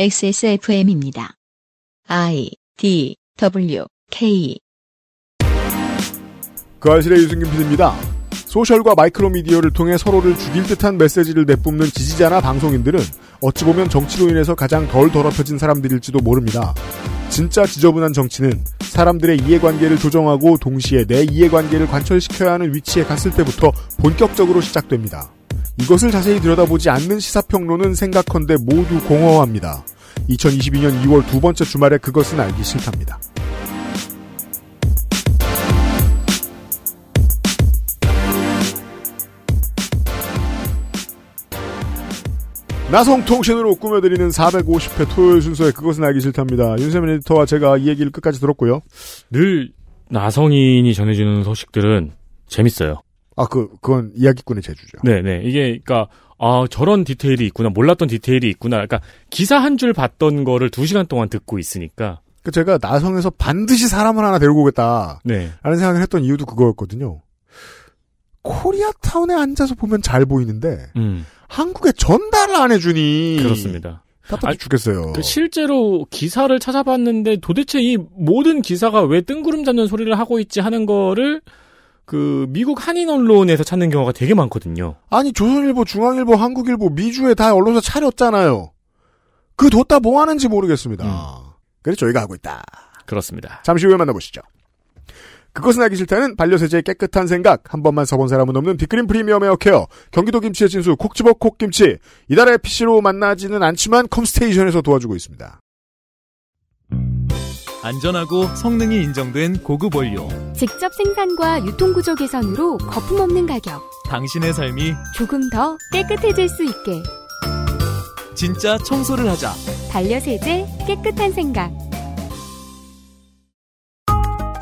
XSFM입니다. I D W K 그 아실의 유승균 PD입니다. 소셜과 마이크로 미디어를 통해 서로를 죽일 듯한 메시지를 내뿜는 지지자나 방송인들은 어찌 보면 정치로 인해서 가장 덜 더럽혀진 사람들일지도 모릅니다. 진짜 지저분한 정치는 사람들의 이해관계를 조정하고 동시에 내 이해관계를 관철시켜야 하는 위치에 갔을 때부터 본격적으로 시작됩니다. 이것을 자세히 들여다보지 않는 시사평론은 생각컨대 모두 공허합니다. 2022년 2월 두 번째 주말에 그것은 알기 싫답니다. 나성통신으로 꾸며드리는 450회 토요일 순서에 그것은 알기 싫답니다. 윤세민 에디터와 제가 이 얘기를 끝까지 들었고요. 늘 나성인이 전해주는 소식들은 재밌어요. 아, 그, 그건 이야기꾼의 재주죠. 네네. 이게, 그니까, 아, 저런 디테일이 있구나. 몰랐던 디테일이 있구나. 그러니까, 기사 한 줄 봤던 거를 두 시간 동안 듣고 있으니까. 그 제가 나성에서 반드시 사람을 하나 데리고 오겠다. 네. 라는 생각을 했던 이유도 그거였거든요. 코리아타운에 앉아서 보면 잘 보이는데, 음. 한국에 전달을 안 해주니. 그렇습니다. 답답해 아니, 죽겠어요. 그 실제로 기사를 찾아봤는데 도대체 이 모든 기사가 왜 뜬구름 잡는 소리를 하고 있지 하는 거를 그 미국 한인 언론에서 찾는 경우가 되게 많거든요. 아니, 조선일보, 중앙일보, 한국일보, 미주에 다 언론사 차렸잖아요. 그 뒀다 뭐 하는지 모르겠습니다. 음. 그래서 저희가 하고 있다. 그렇습니다. 잠시 후에 만나보시죠. 그것은 알기 싫다는 반려세제의 깨끗한 생각 한 번만 써본 사람은 없는 빅그린 프리미엄 에어케어 경기도 김치의 진수 콕 집어 콕김치 이달의 PC로 만나지는 않지만 컴스테이션에서 도와주고 있습니다. 안전하고 성능이 인정된 고급 원료. 직접 생산과 유통구조 개선으로 거품 없는 가격. 당신의 삶이 조금 더 깨끗해질 수 있게. 진짜 청소를 하자. 반려세제 깨끗한 생각.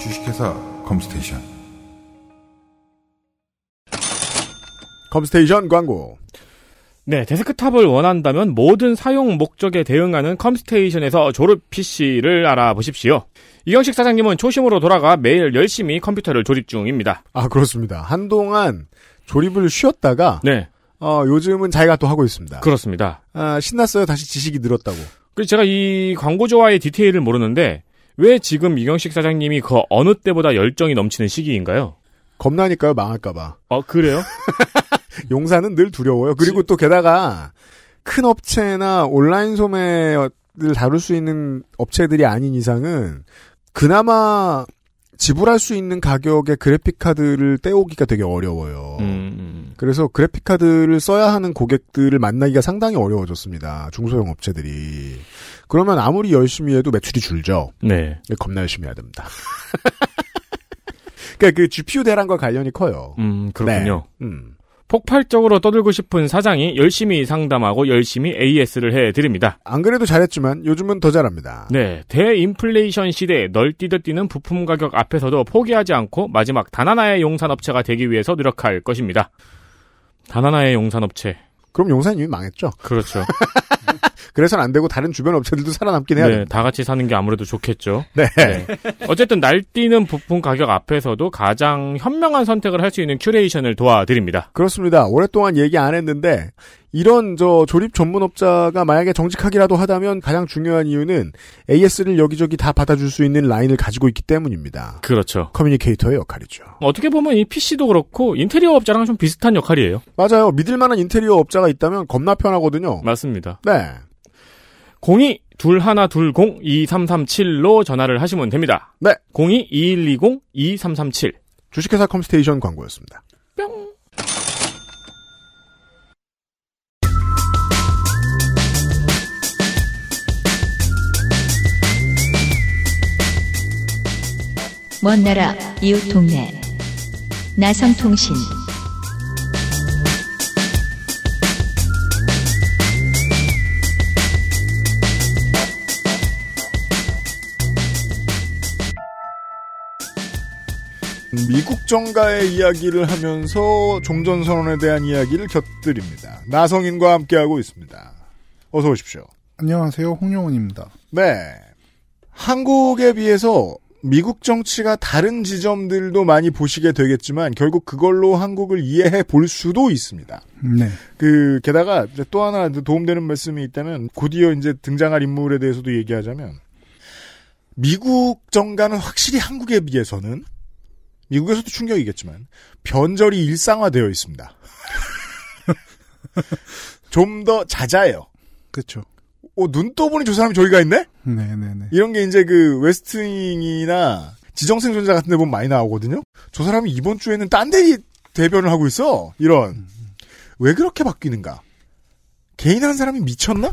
주식회사 컴스테이션 컴스테이션 광고 네, 데스크탑을 원한다면 모든 사용 목적에 대응하는 컴스테이션에서 졸업 PC를 알아보십시오. 이경식 사장님은 초심으로 돌아가 매일 열심히 컴퓨터를 조립 중입니다. 아 그렇습니다. 한동안 조립을 쉬었다가 네, 어, 요즘은 자기가 또 하고 있습니다. 그렇습니다. 아, 신났어요. 다시 지식이 늘었다고. 그래서 제가 이 광고주와의 디테일을 모르는데 왜 지금 이경식 사장님이 그 어느 때보다 열정이 넘치는 시기인가요? 겁나니까요. 망할까봐. 어, 그래요? 용사는 늘 두려워요. 그리고 또 게다가 큰 업체나 온라인 소매를 다룰 수 있는 업체들이 아닌 이상은 그나마 지불할 수 있는 가격의 그래픽 카드를 떼오기가 되게 어려워요. 음, 그래서 그래픽 카드를 써야 하는 고객들을 만나기가 상당히 어려워졌습니다. 중소형 업체들이. 그러면 아무리 열심히 해도 매출이 줄죠. 네. 겁나 열심히 해야 됩니다. 그러니까 그 GPU 대란과 관련이 커요. 음, 그렇군요. 네. 음. 폭발적으로 떠들고 싶은 사장이 열심히 상담하고 열심히 AS를 해드립니다. 안 그래도 잘했지만 요즘은 더 잘합니다. 네, 대인플레이션 시대에 널뛰듯 뛰는 부품 가격 앞에서도 포기하지 않고 마지막 단 하나의 용산업체가 되기 위해서 노력할 것입니다. 단 하나의 용산업체. 그럼 용산 이미 망했죠. 그렇죠. 그래서는 안 되고 다른 주변 업체들도 살아남긴 해야 네, 됩니다. 다 같이 사는 게 아무래도 좋겠죠. 네. 네. 어쨌든 날뛰는 부품 가격 앞에서도 가장 현명한 선택을 할 수 있는 큐레이션을 도와드립니다. 그렇습니다. 오랫동안 얘기 안 했는데 이런 저 조립 전문업자가 만약에 정직하기라도 하다면 가장 중요한 이유는 AS를 여기저기 다 받아줄 수 있는 라인을 가지고 있기 때문입니다. 그렇죠. 커뮤니케이터의 역할이죠. 어떻게 보면 이 PC도 그렇고 인테리어 업자랑 좀 비슷한 역할이에요. 맞아요. 믿을 만한 인테리어 업자가 있다면 겁나 편하거든요. 맞습니다. 네. 02-2120-2337로 전화를 하시면 됩니다. 네. 02-2120-2337. 주식회사 컴스테이션 광고였습니다. 뿅. 먼 나라 이웃 동네 나성통신 미국 정가의 이야기를 하면서 종전선언에 대한 이야기를 곁들입니다. 나성인과 함께하고 있습니다. 어서 오십시오. 안녕하세요. 홍용훈입니다. 네. 한국에 비해서 미국 정치가 다른 지점들도 많이 보시게 되겠지만 결국 그걸로 한국을 이해해 볼 수도 있습니다. 네. 그 게다가 또 하나 도움되는 말씀이 있다면 곧이어 이제 등장할 인물에 대해서도 얘기하자면 미국 정가는 확실히 한국에 비해서는 미국에서도 충격이겠지만 변절이 일상화되어 있습니다. 좀 더 잦아요. 어, 눈 떠보니 저 사람이 저기가 있네? 네네네. 이런 게 이제 그 웨스트윙이나 지정생존자 같은 데 보면 많이 나오거든요? 저 사람이 이번 주에는 딴 데 대변을 하고 있어. 이런. 왜 그렇게 바뀌는가? 개인 한 사람이 미쳤나?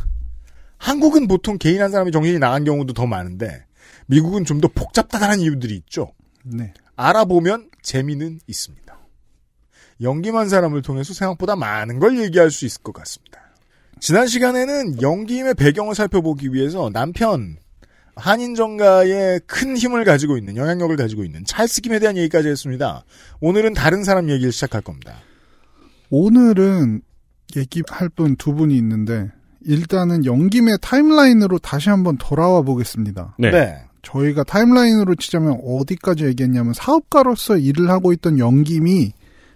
한국은 보통 개인 한 사람이 정신이 나간 경우도 더 많은데, 미국은 좀 더 복잡다단한 이유들이 있죠. 네. 알아보면 재미는 있습니다. 연기만 사람을 통해서 생각보다 많은 걸 얘기할 수 있을 것 같습니다. 지난 시간에는 연기임의 배경을 살펴보기 위해서 남편 한인 정가에 큰 힘을 가지고 있는 영향력을 가지고 있는 찰스 김에 대한 얘기까지 했습니다. 오늘은 다른 사람 얘기를 시작할 겁니다. 오늘은 얘기할 분 두 분이 있는데 일단은 연김의 타임라인으로 다시 한번 돌아와 보겠습니다. 네. 저희가 타임라인으로 치자면 어디까지 얘기했냐면 사업가로서 일을 하고 있던 연김이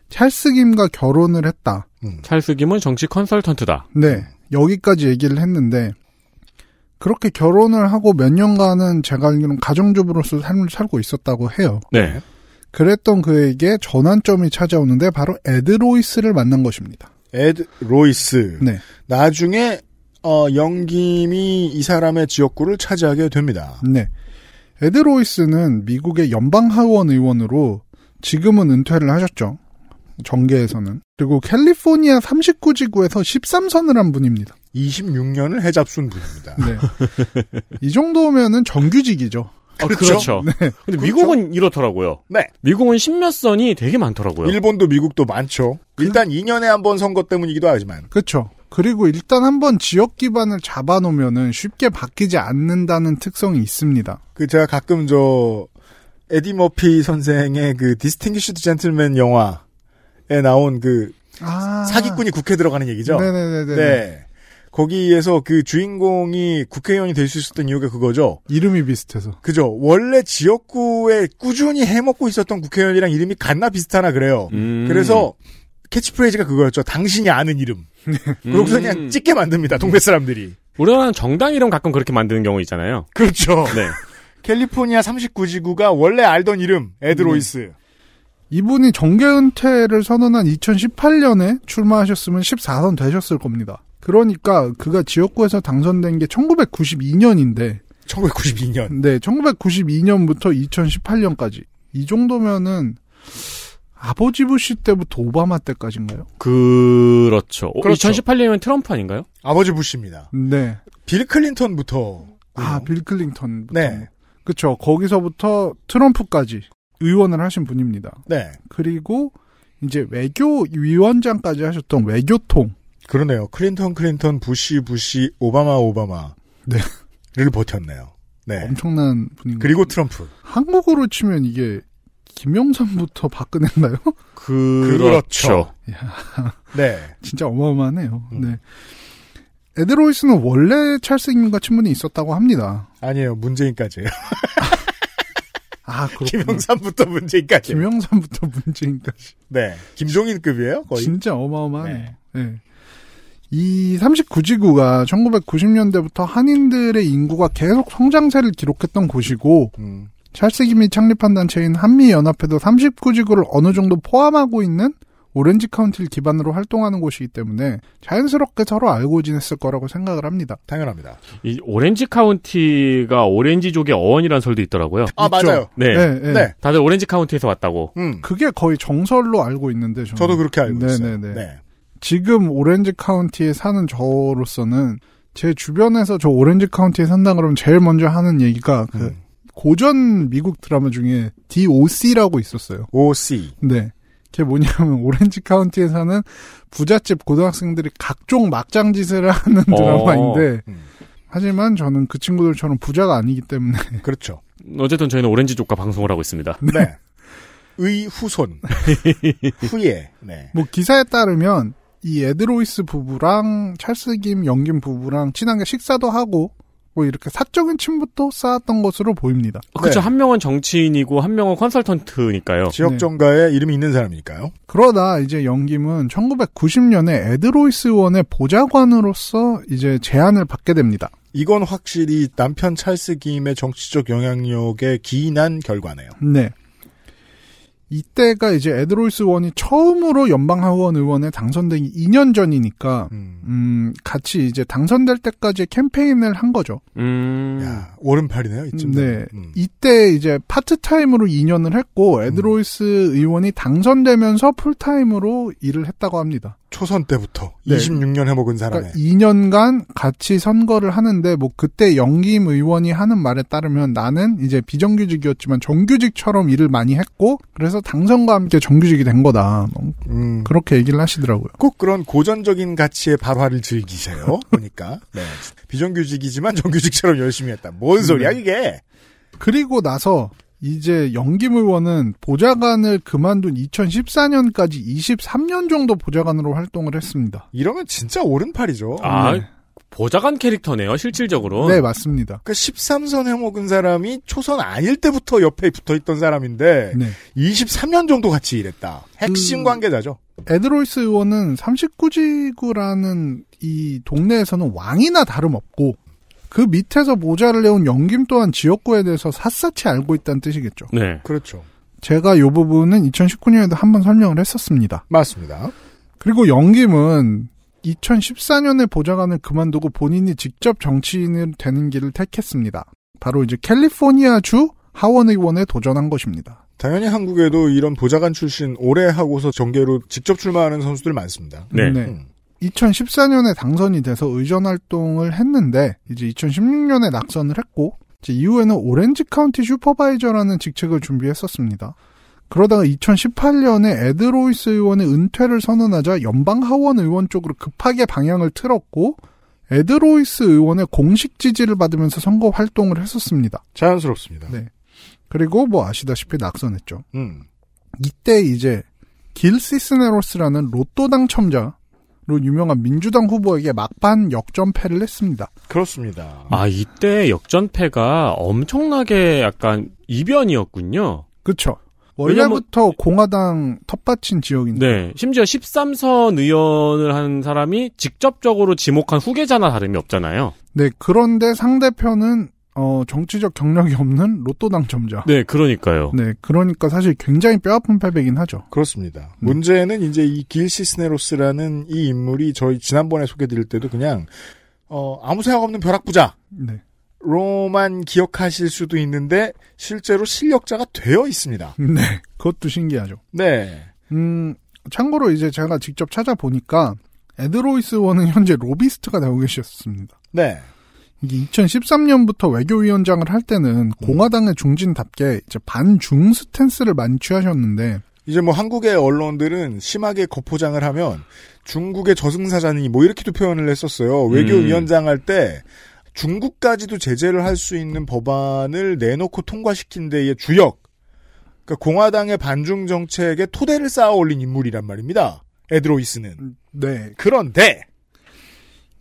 찰스 김과 결혼을 했다. 음. 찰스 김은 정치 컨설턴트다. 네. 여기까지 얘기를 했는데 그렇게 결혼을 하고 몇 년간은 제가 알기로는 가정주부로서 삶을 살고 있었다고 해요. 네. 그랬던 그에게 전환점이 찾아오는데 바로 에드 로이스를 만난 것입니다. 에드 로이스. 네. 나중에 어, 영김이 이 사람의 지역구를 차지하게 됩니다. 네. 에드 로이스는 미국의 연방하원 의원으로 지금은 은퇴를 하셨죠. 정계에서는. 그리고 캘리포니아 39지구에서 13선을 한 분입니다. 26년을 해잡순 분입니다. 네. 이 정도면은 정규직이죠. 아, 그렇죠. 그렇죠. 네. 근데 미국은 이렇더라고요. 네. 미국은 십몇 선이 되게 많더라고요. 일본도 미국도 많죠. 일단 2년에 한 번 선거 때문이기도 하지만. 그렇죠. 그리고 일단 한번 지역 기반을 잡아놓으면은 쉽게 바뀌지 않는다는 특성이 있습니다. 그 제가 가끔 저 에디 머피 선생의 그 Distinguished Gentleman 영화에 나온 그 아. 사기꾼이 국회 들어가는 얘기죠. 네네네네. 네. 거기에서 그 주인공이 국회의원이 될 수 있었던 이유가 그거죠. 이름이 비슷해서. 그죠. 원래 지역구에 꾸준히 해먹고 있었던 국회의원이랑 이름이 같나 비슷하나 그래요. 음. 그래서 캐치프레이즈가 그거였죠. 당신이 아는 이름. 그러고서 그냥 음. 찍게 만듭니다. 동네 사람들이. 우리나라는 정당 이름 가끔 그렇게 만드는 경우 있잖아요. 그렇죠. 네. 캘리포니아 39지구가 원래 알던 이름 에드로이스. 이분이 정계 은퇴를 선언한 2018년에 출마하셨으면 14선 되셨을 겁니다. 그러니까 그가 지역구에서 당선된 게 1992년인데, 1992년. 네, 1992년부터 2018년까지. 이 정도면은 아버지 부시 때부터 오바마 때까지인가요? 그렇죠. 그렇죠. 2018년이면 트럼프 아닌가요? 아버지 부시입니다. 네. 빌 클린턴부터. 아, 빌 클린턴부터. 네. 그쵸. 거기서부터 트럼프까지 의원을 하신 분입니다. 네. 그리고 이제 외교위원장까지 하셨던 외교통. 그러네요. 클린턴, 클린턴, 부시, 부시, 오바마, 오바마. 네. 를 버텼네요. 네. 엄청난 분인 그리고 거죠. 트럼프. 한국으로 치면 이게 김영삼부터 박근혜인가요? 그렇죠. 네. 진짜 어마어마하네요. 음. 네. 에드로이스는 원래 찰스님과 친분이 있었다고 합니다. 아니에요. 문재인까지예요. 아, 그렇구나. 김영삼부터 문재인까지. 김영삼부터 문재인까지. 네. 김종인급이에요, 거의. 진짜 어마어마하네요. 네. 이 39지구가 1990년대부터 한인들의 인구가 계속 성장세를 기록했던 곳이고 음. 찰스 김이 창립한 단체인 한미연합회도 39지구를 어느 정도 포함하고 있는 오렌지 카운티를 기반으로 활동하는 곳이기 때문에 자연스럽게 서로 알고 지냈을 거라고 생각을 합니다. 당연합니다. 이 오렌지 카운티가 오렌지족의 어원이라는 설도 있더라고요. 아, 있죠. 맞아요. 네. 네, 네. 네. 다들 오렌지 카운티에서 왔다고. 음. 그게 거의 정설로 알고 있는데 저는. 저도 그렇게 알고 있어요. 네네네. 네. 지금 오렌지 카운티에 사는 저로서는 제 주변에서 저 오렌지 카운티에 산다 그러면 제일 먼저 하는 얘기가 그 음. 고전 미국 드라마 중에 The OC라고 있었어요. OC. 네. 그게 뭐냐면 오렌지 카운티에 사는 부잣집 고등학생들이 각종 막장 짓을 하는 어. 드라마인데 음. 하지만 저는 그 친구들처럼 부자가 아니기 때문에 그렇죠. 어쨌든 저희는 오렌지 족과 방송을 하고 있습니다. 네. 후손. 후예. 네. 뭐 기사에 따르면 이 에드로이스 부부랑 찰스 김 영김 부부랑 친하게 식사도 하고 뭐 이렇게 사적인 친분도 쌓았던 것으로 보입니다. 그렇죠. 네. 한 명은 정치인이고 한 명은 컨설턴트니까요. 지역 네. 정가에 이름이 있는 사람이니까요. 그러다 이제 영김은 1990년에 에드로이스 의원의 보좌관으로서 이제 제안을 받게 됩니다. 이건 확실히 남편 찰스 김의 정치적 영향력에 기인한 결과네요. 네. 이때가 이제 에드로이스 의원이 처음으로 연방하원 의원에 당선되기 2년 전이니까 음. 음, 같이 이제 당선될 때까지 캠페인을 한 거죠. 음. 야, 오른팔이네요, 이쯤. 네. 음. 이때 이제 파트타임으로 2년을 했고, 에드로이스 의원이 당선되면서 풀타임으로 일을 했다고 합니다. 초선 때부터 네. 26년 해먹은 사람에. 그러니까 2년간 같이 선거를 하는데, 뭐, 그때 영김 의원이 하는 말에 따르면 나는 이제 비정규직이었지만 정규직처럼 일을 많이 했고, 그래서 당선과 함께 정규직이 된 거다. 뭐 음, 그렇게 얘기를 하시더라고요. 꼭 그런 고전적인 가치의 발화를 즐기세요. 보니까. 네. 비정규직이지만 정규직처럼 열심히 했다. 뭔 소리야, 이게? 그리고 나서 이제 영김 의원은 보좌관을 그만둔 2014년까지 23년 정도 보좌관으로 활동을 했습니다. 이러면 진짜 오른팔이죠. 아, 네. 보좌관 캐릭터네요, 실질적으로. 네, 맞습니다. 그 13선 해먹은 사람이 초선 아닐 때부터 옆에 붙어 있던 사람인데 네. 23년 정도 같이 일했다. 핵심 음. 관계자죠. 에드로이스 의원은 39지구라는 이 동네에서는 왕이나 다름없고 그 밑에서 모자를 내온 영김 또한 지역구에 대해서 샅샅이 알고 있다는 뜻이겠죠. 네. 그렇죠. 제가 이 부분은 2019년에도 한번 설명을 했었습니다. 맞습니다. 그리고 영김은 2014년에 보좌관을 그만두고 본인이 직접 정치인을 되는 길을 택했습니다. 바로 이제 캘리포니아주 하원 의원에 도전한 것입니다. 당연히 한국에도 이런 보좌관 출신 오래 하고서 정계로 직접 출마하는 선수들 많습니다. 네. 음. 2014년에 당선이 돼서 의정 활동을 했는데 이제 2016년에 낙선을 했고 이제 이후에는 오렌지 카운티 supervisor라는 직책을 준비했었습니다. 그러다가 2018년에 에드로이스 의원이 은퇴를 선언하자 연방 하원 의원 쪽으로 급하게 방향을 틀었고 에드로이스 의원의 공식 지지를 받으면서 선거 활동을 했었습니다. 자연스럽습니다. 네. 그리고 뭐 아시다시피 낙선했죠. 음. 이때 이제 길 시스네로스라는 로또 당첨자로 유명한 민주당 후보에게 막판 역전패를 했습니다. 그렇습니다. 아, 이때 역전패가 엄청나게 약간 이변이었군요. 그쵸. 왜냐면- 원래부터 공화당 텃밭인 지역인데. 네. 심지어 13선 의원을 한 사람이 직접적으로 지목한 후계자나 다름이 없잖아요. 네, 그런데 상대편은 어, 정치적 경력이 없는 로또 당첨자. 네, 그러니까요. 네, 그러니까 사실 굉장히 뼈아픈 패배긴 하죠. 그렇습니다. 문제는 이제 이 길 시스네로스라는 이 인물이 저희 지난번에 소개드릴 때도 그냥 어, 아무 생각 없는 벼락부자. 네. 로만 기억하실 수도 있는데 실제로 실력자가 되어 있습니다. 네, 그것도 신기하죠. 네. 음, 참고로 이제 제가 직접 찾아보니까 에드로이스 의원은 현재 로비스트가 되고 계셨습니다. 네. 이게 2013년부터 외교위원장을 할 때는 공화당의 중진답게 이제 반중 스탠스를 많이 취하셨는데 이제 뭐 한국의 언론들은 심하게 거포장을 하면 중국의 저승사자니 뭐 이렇게도 표현을 했었어요. 외교위원장 할 때 중국까지도 제재를 할 수 있는 법안을 내놓고 통과시킨 데의 주역. 그러니까 공화당의 반중 정책에 토대를 쌓아 올린 인물이란 말입니다. 에드로이스는. 네, 그런데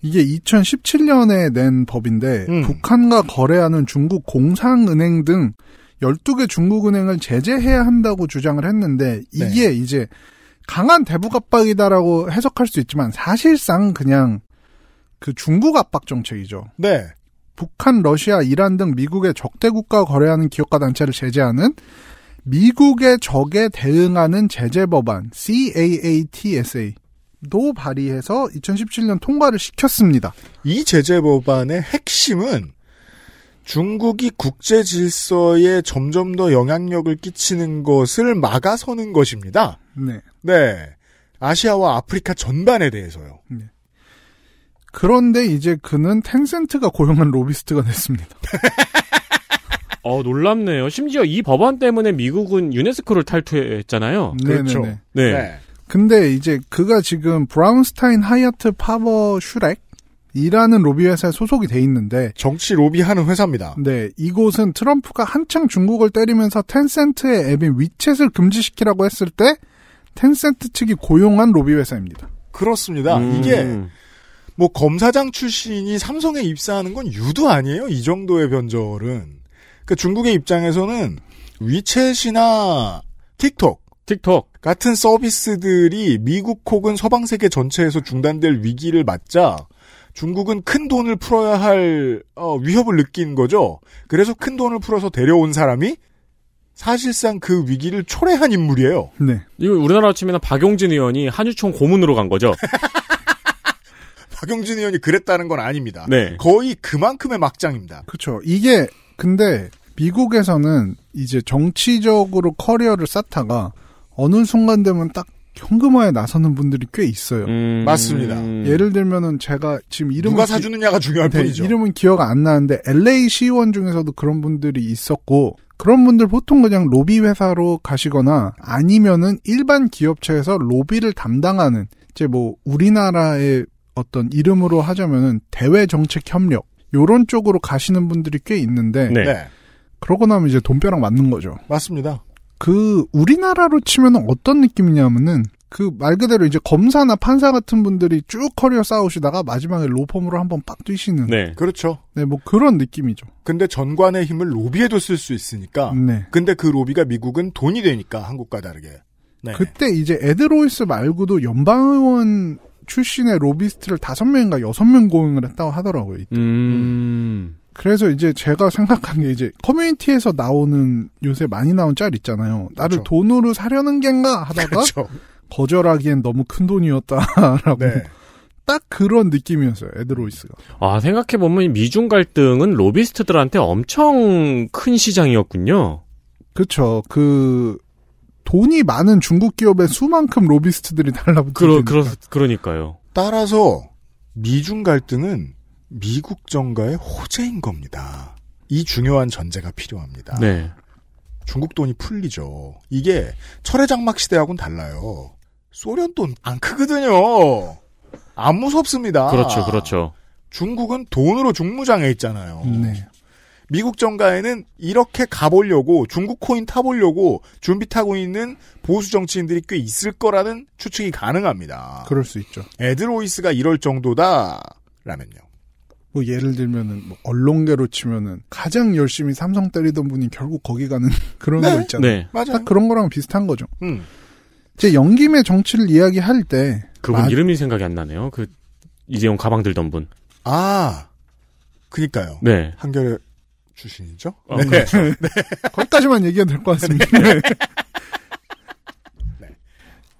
이게 2017년에 낸 법인데 음. 북한과 거래하는 중국 공상은행 등 12개 중국은행을 제재해야 한다고 주장을 했는데 이게 이제 강한 대북 압박이다라고 해석할 수 있지만 사실상 그냥 그 중국 압박 정책이죠. 네. 북한, 러시아, 이란 등 미국의 적대 국가 거래하는 기업과 단체를 제재하는 미국의 적에 대응하는 제재 법안 CAATSA 도 발의해서 2017년 통과를 시켰습니다. 이 제재 법안의 핵심은 중국이 국제 질서에 점점 더 영향력을 끼치는 것을 막아서는 것입니다. 네. 네. 아시아와 아프리카 전반에 대해서요. 그런데 이제 그는 텐센트가 고용한 로비스트가 됐습니다. 어, 놀랍네요. 심지어 이 법안 때문에 미국은 유네스코를 탈퇴했잖아요. 그렇죠. 네네 네. 네. 근데 이제 그가 지금 브라운스타인 하이아트 파버 슈렉 이라는 로비 회사에 소속이 돼 있는데 정치 로비하는 회사입니다. 네, 이곳은 트럼프가 한창 중국을 때리면서 텐센트의 앱인 위챗을 금지시키라고 했을 때 텐센트 측이 고용한 로비 회사입니다. 그렇습니다. 음. 이게 뭐 검사장 출신이 삼성에 입사하는 건 유도 아니에요. 이 정도의 변절은. 그 중국의 입장에서는 위챗이나 틱톡 틱톡. 같은 서비스들이 미국 혹은 서방 세계 전체에서 중단될 위기를 맞자 중국은 큰 돈을 풀어야 할 어, 위협을 느낀 거죠. 그래서 큰 돈을 풀어서 데려온 사람이 사실상 그 위기를 초래한 인물이에요. 네. 이거 우리나라 치면 박용진 의원이 한유총 고문으로 간 거죠. 박용진 의원이 그랬다는 건 아닙니다. 네. 거의 그만큼의 막장입니다. 그렇죠. 이게 근데 미국에서는 이제 정치적으로 커리어를 쌓다가 어느 순간 되면 딱 현금화에 나서는 분들이 꽤 있어요. 음, 맞습니다. 예를 들면은 제가 지금 이름을 누가 기- 사주느냐가 중요할 네, 뿐이죠. 이름은 기억 안 나는데 LA 시의원 중에서도 그런 분들이 있었고 그런 분들 보통 그냥 로비 회사로 가시거나 아니면은 일반 기업체에서 로비를 담당하는 이제 뭐 우리나라의 어떤 이름으로 하자면은 대외 정책 협력 요런 쪽으로 가시는 분들이 꽤 있는데 네. 네, 그러고 나면 이제 돈벼락 맞는 거죠. 맞습니다. 그 우리나라로 치면은 어떤 느낌이냐면은 그 말 그대로 이제 검사나 판사 같은 분들이 쭉 커리어 쌓으시다가 마지막에 로펌으로 한번 빡 뛰시는 네. 그렇죠. 네, 뭐 그런 느낌이죠. 근데 전관의 힘을 로비에도 쓸 수 있으니까. 네. 근데 그 로비가 미국은 돈이 되니까 한국과 다르게. 네. 그때 이제 에드로이스 말고도 연방의원 출신의 로비스트를 다섯 명인가 여섯 명 고용을 했다고 하더라고요. 이때. 음. 그래서 이제 제가 생각한 게 이제 커뮤니티에서 나오는 요새 많이 나온 짤 있잖아요. 나를 그렇죠. 돈으로 사려는 겐가 하다가 그렇죠. 거절하기엔 너무 큰 돈이었다라고 네. 딱 그런 느낌이었어요. 에드로이스가. 아, 생각해보면 미중 갈등은 로비스트들한테 엄청 큰 시장이었군요. 그렇죠. 그 돈이 많은 중국 기업의 수만큼 로비스트들이 달라붙을 그러. 그러, 그러니까요. 따라서 미중 갈등은 미국 정가의 호재인 겁니다. 이 중요한 전제가 필요합니다. 네. 중국 돈이 풀리죠. 이게 철의 장막 시대하고는 달라요. 소련 돈 안 크거든요. 안 무섭습니다. 그렇죠, 그렇죠. 중국은 돈으로 중무장해 있잖아요. 네. 미국 정가에는 이렇게 가보려고 중국 코인 타보려고 준비 타고 있는 보수 정치인들이 꽤 있을 거라는 추측이 가능합니다. 그럴 수 있죠. 에드로이스가 이럴 정도다라면요. 뭐 예를 들면은 뭐 언론계로 치면은 가장 열심히 삼성 때리던 분이 결국 거기 가는 그런 네. 거 있잖아요. 네. 맞아요. 딱 그런 거랑 비슷한 거죠. 음. 제 영김의 정치를 이야기할 때 그분 마- 이름이 생각이 안 나네요. 그, 이재용 가방 들던 분. 아, 그니까요. 네. 한겨레 출신이죠? 어, 네. 그렇죠. 거기까지만 얘기해도 될 것 같습니다.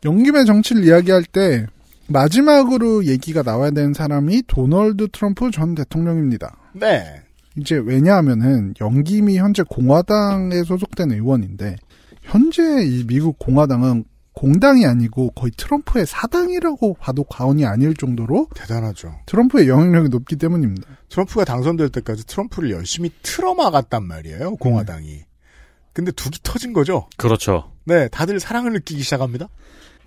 영김의 정치를 이야기할 때 마지막으로 얘기가 나와야 되는 사람이 도널드 트럼프 전 대통령입니다. 네. 이제 왜냐하면은 영김이 현재 공화당에 소속된 의원인데 현재 이 미국 공화당은 공당이 아니고 거의 트럼프의 사당이라고 봐도 과언이 아닐 정도로 대단하죠. 트럼프의 영향력이 높기 때문입니다. 트럼프가 당선될 때까지 트럼프를 열심히 틀어막았단 말이에요, 공화당이. 근데 둑이 터진 거죠? 그렇죠. 네, 다들 사랑을 느끼기 시작합니다.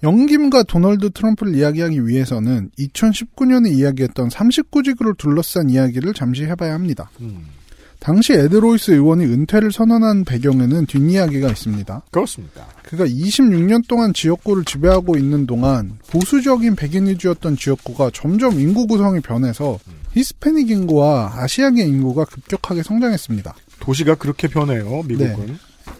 영김과 도널드 트럼프를 이야기하기 위해서는 2019년에 이야기했던 39지구를 둘러싼 이야기를 잠시 해봐야 합니다. 음, 당시 에드로이스 의원이 은퇴를 선언한 배경에는 뒷이야기가 있습니다. 그렇습니다. 그가 26년 동안 지역구를 지배하고 있는 동안 보수적인 백인 위주였던 지역구가 점점 인구 구성이 변해서 히스패닉 인구와 아시아계 인구가 급격하게 성장했습니다. 도시가 그렇게 변해요, 미국은.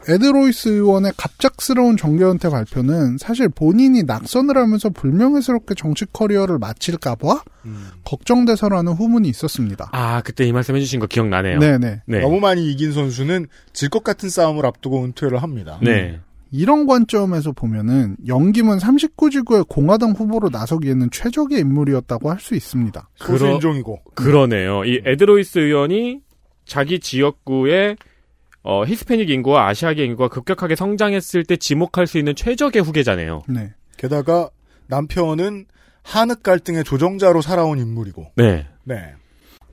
에드로이스 의원의 갑작스러운 정계 은퇴 발표는 사실 본인이 낙선을 하면서 불명예스럽게 정치 커리어를 마칠까봐 음. 걱정돼서라는 후문이 있었습니다. 아, 그때 이 말씀 해주신 거 기억나네요. 네네. 네. 너무 많이 이긴 선수는 질 것 같은 싸움을 앞두고 은퇴를 합니다. 네. 이런 관점에서 보면은 영김은 39지구의 공화당 후보로 나서기에는 최적의 인물이었다고 할 수 있습니다. 소수 그러- 인종이고. 그러네요. 이 에드로이스 의원이 자기 지역구에 어, 히스패닉 인구와 아시아계 인구가 급격하게 성장했을 때 지목할 수 있는 최적의 후계자네요. 네. 게다가 남편은 한흑 갈등의 조정자로 살아온 인물이고. 네. 네.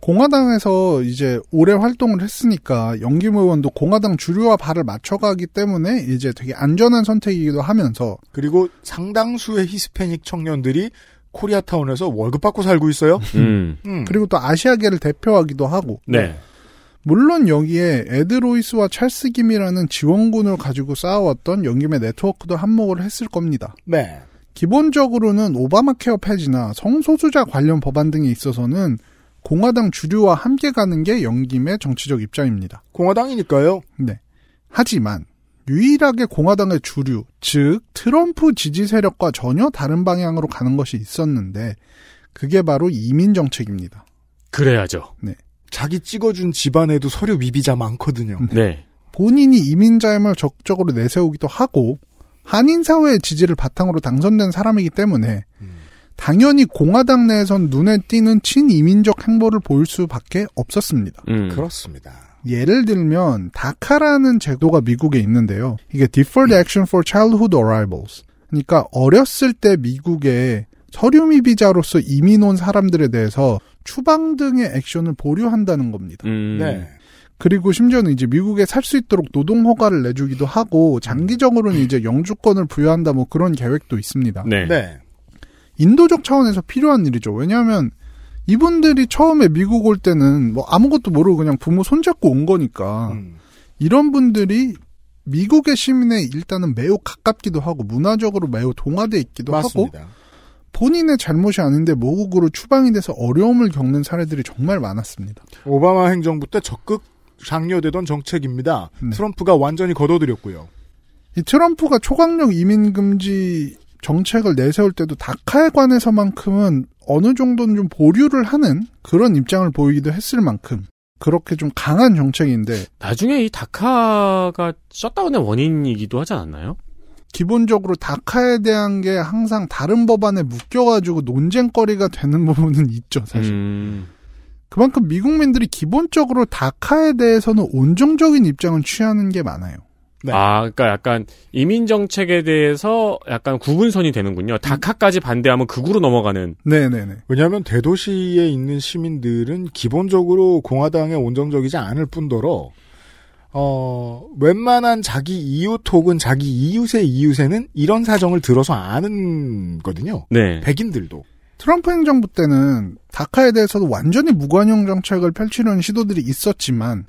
공화당에서 이제 오래 활동을 했으니까 영김 의원도 공화당 주류와 발을 맞춰가기 때문에 이제 되게 안전한 선택이기도 하면서 그리고 상당수의 히스패닉 청년들이 코리아타운에서 월급 받고 살고 있어요. 음. 음. 그리고 또 아시아계를 대표하기도 하고 네. 물론 여기에 에드 로이스와 찰스 김이라는 지원군을 가지고 쌓아왔던 영김의 네트워크도 한몫을 했을 겁니다. 네. 기본적으로는 오바마 케어 폐지나 성소수자 관련 법안 등에 있어서는 공화당 주류와 함께 가는 게 연김의 정치적 입장입니다. 공화당이니까요. 네. 하지만 유일하게 공화당의 주류, 즉 트럼프 지지 세력과 전혀 다른 방향으로 가는 것이 있었는데 그게 바로 이민 정책입니다. 그래야죠. 자기 찍어준 집안에도 서류 미비자 많거든요. 네. 본인이 이민자임을 적극적으로 내세우기도 하고 한인 사회의 지지를 바탕으로 당선된 사람이기 때문에 당연히 공화당 내에선 눈에 띄는 친이민적 행보를 보일 수밖에 없었습니다. 음. 그렇습니다. 예를 들면 다카라는 제도가 미국에 있는데요. 이게 Deferred Action for Childhood Arrivals. 그러니까 어렸을 때 미국에 서류 미 비자로서 이민 온 사람들에 대해서 추방 등의 액션을 보류한다는 겁니다. 음. 네. 그리고 심지어는 이제 미국에 살 수 있도록 노동 허가를 내주기도 하고 장기적으로는 이제 영주권을 부여한다 뭐 그런 계획도 있습니다. 네. 네. 인도적 차원에서 필요한 일이죠. 왜냐하면 이분들이 처음에 미국 올 때는 뭐 아무것도 모르고 그냥 부모 손잡고 온 거니까 음. 이런 분들이 미국의 시민에 일단은 매우 가깝기도 하고 문화적으로 매우 동화돼 있기도 하고 맞습니다. 본인의 잘못이 아닌데 모국으로 추방이 돼서 어려움을 겪는 사례들이 정말 많았습니다. 오바마 행정부 때 적극 장려되던 정책입니다. 네. 트럼프가 완전히 걷어들였고요. 이 트럼프가 초강력 이민 금지 정책을 내세울 때도 다카에 관해서만큼은 어느 정도는 좀 보류를 하는 그런 입장을 보이기도 했을 만큼 그렇게 좀 강한 정책인데 나중에 이 다카가 셧다운의 원인이기도 하지 않았나요? 기본적으로 다카에 대한 게 항상 다른 법안에 묶여가지고 논쟁거리가 되는 부분은 있죠 사실. 음. 그만큼 미국민들이 기본적으로 다카에 대해서는 온정적인 입장을 취하는 게 많아요. 네. 아, 그러니까 약간 이민 정책에 대해서 약간 구분선이 되는군요. 다카까지 반대하면 극으로 넘어가는. 네 네 네. 왜냐하면 대도시에 있는 시민들은 기본적으로 공화당에 온정적이지 않을 뿐더러 어 웬만한 자기 이웃 혹은 자기 이웃의 이웃에는 이런 사정을 들어서 아는 거든요. 네. 백인들도. 트럼프 행정부 때는 다카에 대해서도 완전히 무관용 정책을 펼치려는 시도들이 있었지만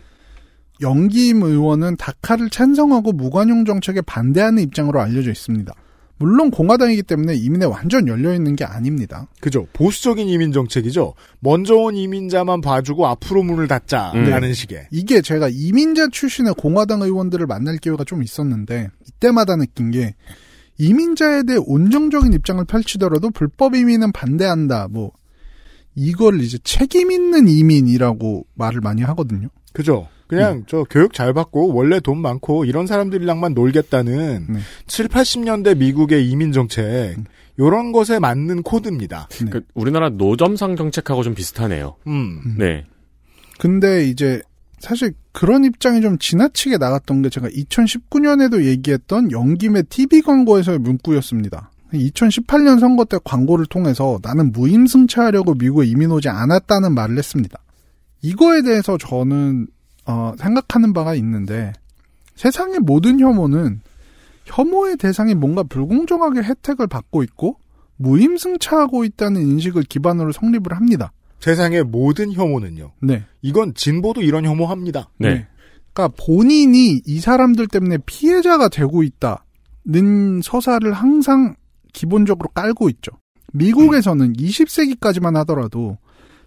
영기임 의원은 다카를 찬성하고 무관용 정책에 반대하는 입장으로 알려져 있습니다. 물론 공화당이기 때문에 이민에 완전 열려 있는 게 아닙니다. 그죠. 보수적인 이민 정책이죠. 먼저 온 이민자만 봐주고 앞으로 문을 닫자라는 음. 식의. 이게 제가 이민자 출신의 공화당 의원들을 만날 기회가 좀 있었는데 이때마다 느낀 게 이민자에 대해 온정적인 입장을 펼치더라도 불법 이민은 반대한다. 뭐 이걸 이제 책임 있는 이민이라고 말을 많이 하거든요. 그죠. 그냥 저 교육 잘 받고 원래 돈 많고 이런 사람들이랑만 놀겠다는 네. 7, 80년대 미국의 이민 정책 요런 것에 맞는 코드입니다. 네. 그 우리나라 노점상 정책하고 좀 비슷하네요. 음. 네. 근데 이제 사실 그런 입장이 좀 지나치게 나갔던 게 제가 2019년에도 얘기했던 영김의 TV 광고에서의 문구였습니다. 2018년 선거 때 광고를 통해서 나는 무임승차하려고 미국에 이민 오지 않았다는 말을 했습니다. 이거에 대해서 저는 어, 생각하는 바가 있는데 세상의 모든 혐오는 혐오의 대상이 뭔가 불공정하게 혜택을 받고 있고 무임승차하고 있다는 인식을 기반으로 성립을 합니다. 세상의 모든 혐오는요. 네. 이건 진보도 이런 혐오합니다. 네. 그러니까 본인이 이 사람들 때문에 피해자가 되고 있다는 서사를 항상 기본적으로 깔고 있죠. 미국에서는 20세기까지만 하더라도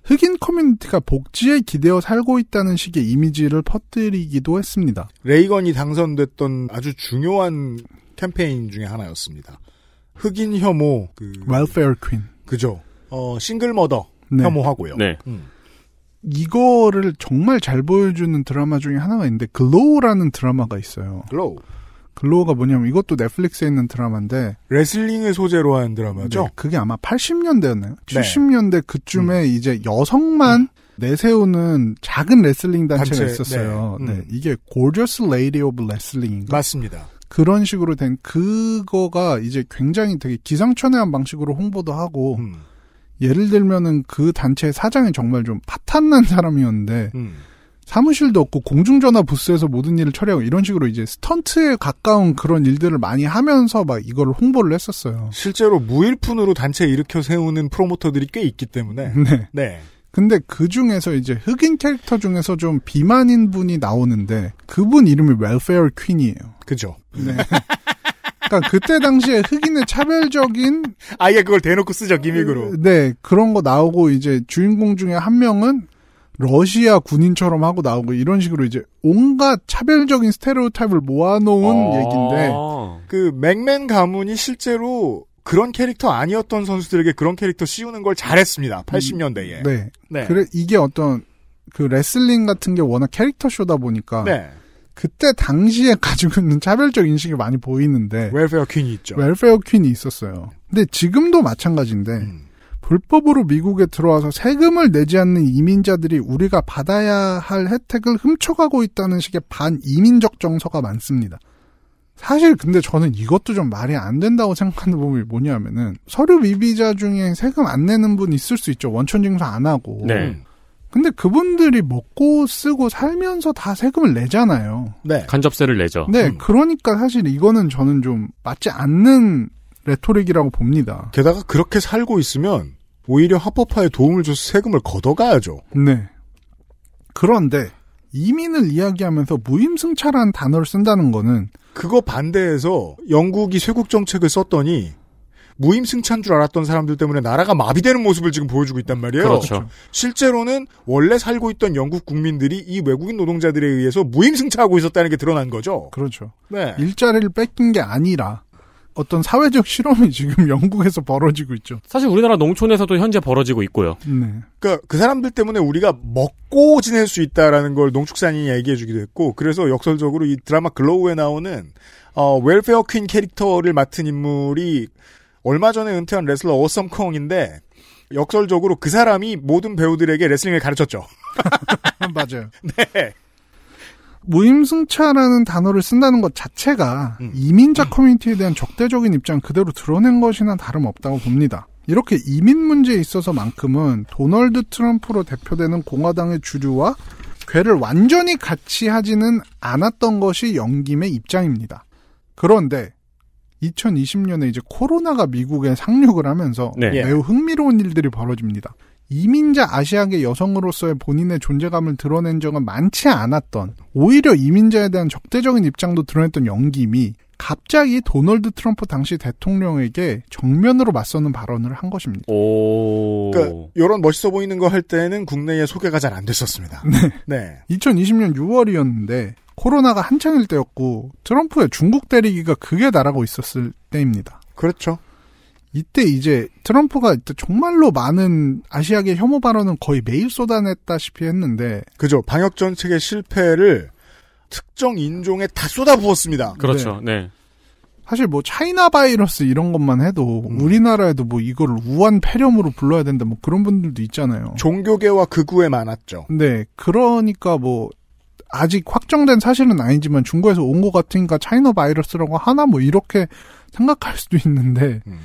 흑인 커뮤니티가 복지에 기대어 살고 있다는 식의 이미지를 퍼뜨리기도 했습니다. 레이건이 당선됐던 아주 중요한 캠페인 중에 하나였습니다. 흑인 혐오, 그, welfare queen. 그죠. 어, single mother 네. 혐오하고요. 네. 음. 이거를 정말 잘 보여주는 드라마 중에 하나가 있는데 GLOW라는 드라마가 있어요. GLOW. GLOW가 뭐냐면 이것도 넷플릭스에 있는 드라마인데 레슬링을 소재로 한 드라마죠. 네, 그게 아마 80년대였나요? 네. 70년대 그쯤에 이제 여성만 내세우는 작은 레슬링 단체가 단체, 있었어요. 네. 네, 음. 이게 Gorgeous Lady of Wrestling인가? 맞습니다. 그런 식으로 된 그거가 이제 굉장히 되게 기상천외한 방식으로 홍보도 하고 음. 예를 들면은 그 단체의 사장이 정말 좀 파탄난 사람이었는데 음. 사무실도 없고 공중전화 부스에서 모든 일을 처리하고 이런 식으로 이제 스턴트에 가까운 그런 일들을 많이 하면서 막 이걸 홍보를 했었어요. 실제로 무일푼으로 단체 일으켜 세우는 프로모터들이 꽤 있기 때문에. 네. 네. 근데 그 중에서 이제 흑인 캐릭터 중에서 좀 비만인 분이 나오는데 그분 이름이 웰페어 퀸이에요. 그죠. 네. 그러니까 그때 당시에 흑인의 차별적인 아예 그걸 대놓고 쓰죠, 기믹으로. 네 그런 거 나오고 이제 주인공 중에 한 명은 러시아 군인처럼 하고 나오고 이런 식으로 이제 온갖 차별적인 스테레오타입을 모아놓은 아. 얘기인데 그 맥맨 가문이 실제로 그런 캐릭터 아니었던 선수들에게 그런 캐릭터 씌우는 걸 잘했습니다. 80년대에. 네. 네. 그래 이게 어떤 그 레슬링 같은 게 워낙 캐릭터 쇼다 보니까 네. 그때 당시에 가지고 있는 차별적 인식이 많이 보이는데 welfare queen이 있죠. welfare queen이 있었어요. 근데 지금도 마찬가지인데 음. 불법으로 미국에 들어와서 세금을 내지 않는 이민자들이 우리가 받아야 할 혜택을 훔쳐가고 있다는 식의 반이민적 정서가 많습니다. 사실 근데 저는 이것도 좀 말이 안 된다고 생각하는 부분이 뭐냐면은 서류 미비자 중에 세금 안 내는 분 있을 수 있죠. 원천 징수 안 하고. 네. 근데 그분들이 먹고 쓰고 살면서 다 세금을 내잖아요. 네. 간접세를 내죠. 네, 음. 그러니까 사실 이거는 저는 좀 맞지 않는 레토릭이라고 봅니다. 게다가 그렇게 살고 있으면 오히려 합법화에 도움을 줘서 세금을 걷어가야죠. 네. 그런데 이민을 이야기하면서 무임승차라는 단어를 쓴다는 거는 그거 반대해서 영국이 쇄국 정책을 썼더니 무임승차인 줄 알았던 사람들 때문에 나라가 마비되는 모습을 지금 보여주고 있단 말이에요. 그렇죠. 실제로는 원래 살고 있던 영국 국민들이 이 외국인 노동자들에 의해서 무임승차하고 있었다는 게 드러난 거죠. 그렇죠. 네. 일자리를 뺏긴 게 아니라 어떤 사회적 실험이 지금 영국에서 벌어지고 있죠. 사실 우리나라 농촌에서도 현재 벌어지고 있고요. 네. 그러니까 그 사람들 때문에 우리가 먹고 지낼 수 있다라는 걸 농축산인이 얘기해주기도 했고 그래서 역설적으로 이 드라마 GLOW에 나오는 어, welfare queen 캐릭터를 맡은 인물이 얼마 전에 은퇴한 레슬러 어썸콩인데 역설적으로 그 사람이 모든 배우들에게 레슬링을 가르쳤죠. 맞아요. 네. 무임승차라는 단어를 쓴다는 것 자체가 음. 이민자 커뮤니티에 대한 적대적인 입장 그대로 드러낸 것이나 다름없다고 봅니다. 이렇게 이민 문제에 있어서만큼은 도널드 트럼프로 대표되는 공화당의 주류와 괴를 완전히 같이 하지는 않았던 것이 영김의 입장입니다. 그런데 2020년에 이제 코로나가 미국에 상륙을 하면서 네. 예. 매우 흥미로운 일들이 벌어집니다. 이민자 아시아계 여성으로서의 본인의 존재감을 드러낸 적은 많지 않았던 오히려 이민자에 대한 적대적인 입장도 드러냈던 영김이 갑자기 도널드 트럼프 당시 대통령에게 정면으로 맞서는 발언을 한 것입니다. 오. 그러니까 이런 멋있어 보이는 거 할 때는 국내에 소개가 잘 안 됐었습니다. 네. 2020년 6월이었는데 코로나가 한창일 때였고 트럼프의 중국 때리기가 극에 달하고 있었을 때입니다. 그렇죠. 이때 이제 트럼프가 이때 정말로 많은 아시아계 혐오 발언은 거의 매일 쏟아냈다시피 했는데 그죠. 방역 정책의 실패를 특정 인종에 다 쏟아부었습니다. 그렇죠. 네. 사실 뭐 차이나 바이러스 이런 것만 해도 음. 우리나라에도 뭐 이거를 우한 폐렴으로 불러야 된다 뭐 그런 분들도 있잖아요. 종교계와 극우에 많았죠. 네, 그러니까 뭐 아직 확정된 사실은 아니지만 중국에서 온 것 같으니까 차이나 바이러스라고 하나 뭐 이렇게 생각할 수도 있는데 음.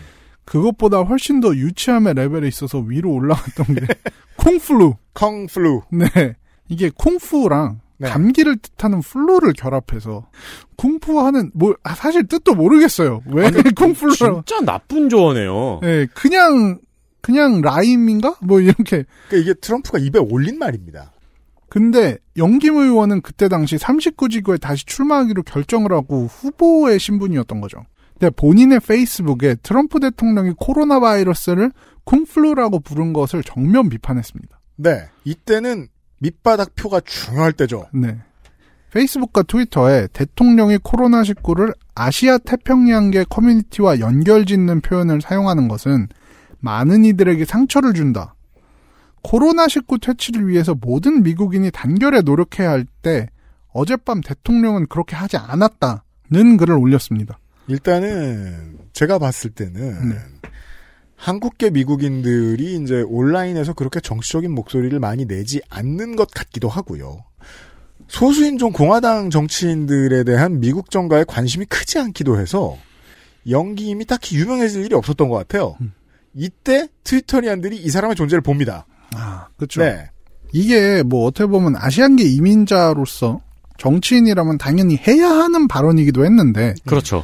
그것보다 훨씬 더 유치함의 레벨에 있어서 위로 올라갔던 게 콩플루. 컹플루. 네. 이게 콩푸랑 네. 감기를 뜻하는 플루를 결합해서 쿵푸 하는 뭐 아, 사실 뜻도 모르겠어요. 왜 콩플루라고? 진짜 나쁜 조어네요. 네, 그냥 그냥 라임인가? 뭐 이렇게. 그러니까 이게 트럼프가 입에 올린 말입니다. 근데 영김 의원은 그때 당시 39지구에 다시 출마하기로 결정을 하고 후보의 신분이었던 거죠. 근데 본인의 페이스북에 트럼프 대통령이 코로나 바이러스를 쿵플루라고 부른 것을 정면 비판했습니다. 네. 이때는 밑바닥 표가 중요할 때죠. 네. 페이스북과 트위터에 대통령이 코로나19를 아시아 태평양계 커뮤니티와 연결 짓는 표현을 사용하는 것은 많은 이들에게 상처를 준다. 코로나19 퇴치를 위해서 모든 미국인이 단결에 노력해야 할 때 어젯밤 대통령은 그렇게 하지 않았다는 글을 올렸습니다. 일단은 제가 봤을 때는 네. 한국계 미국인들이 이제 온라인에서 그렇게 정치적인 목소리를 많이 내지 않는 것 같기도 하고요. 소수인종 공화당 정치인들에 대한 미국 정가에 관심이 크지 않기도 해서 영기임이 딱히 유명해질 일이 없었던 것 같아요. 음. 이때 트위터리안들이 이 사람의 존재를 봅니다. 아, 그렇죠. 네. 이게 뭐 어떻게 보면 아시안계 이민자로서 정치인이라면 당연히 해야 하는 발언이기도 했는데 그렇죠.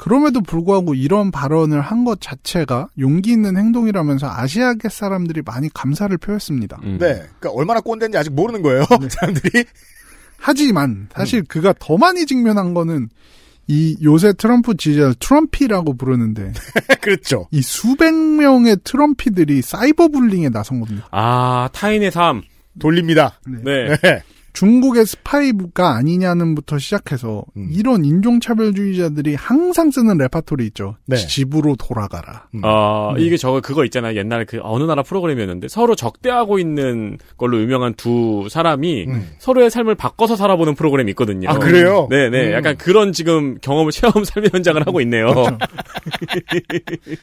그럼에도 불구하고 이런 발언을 한 것 자체가 용기 있는 행동이라면서 아시아계 사람들이 많이 감사를 표했습니다. 음. 네. 그러니까 얼마나 꼰대인지 아직 모르는 거예요. 사람들이. 하지만 사실 그가 더 많이 직면한 거는 이 요새 트럼프 지지자 트럼피라고 부르는데 그렇죠. 이 수백 명의 트럼피들이 사이버 불링에 나선 겁니다. 아, 타인의 삶. 돌립니다. 네. 네. 중국의 스파이가 아니냐는부터 시작해서 음. 이런 인종차별주의자들이 항상 쓰는 레파토리 있죠. 네. 집으로 돌아가라. 어, 네. 이게 저거 그거 있잖아요. 옛날에 그 어느 나라 프로그램이었는데 서로 적대하고 있는 걸로 유명한 두 사람이 음. 서로의 삶을 바꿔서 살아보는 프로그램이 있거든요. 아, 그래요? 네네. 음. 약간 그런 지금 경험을 체험 삶의 현장을 하고 있네요. 그렇죠.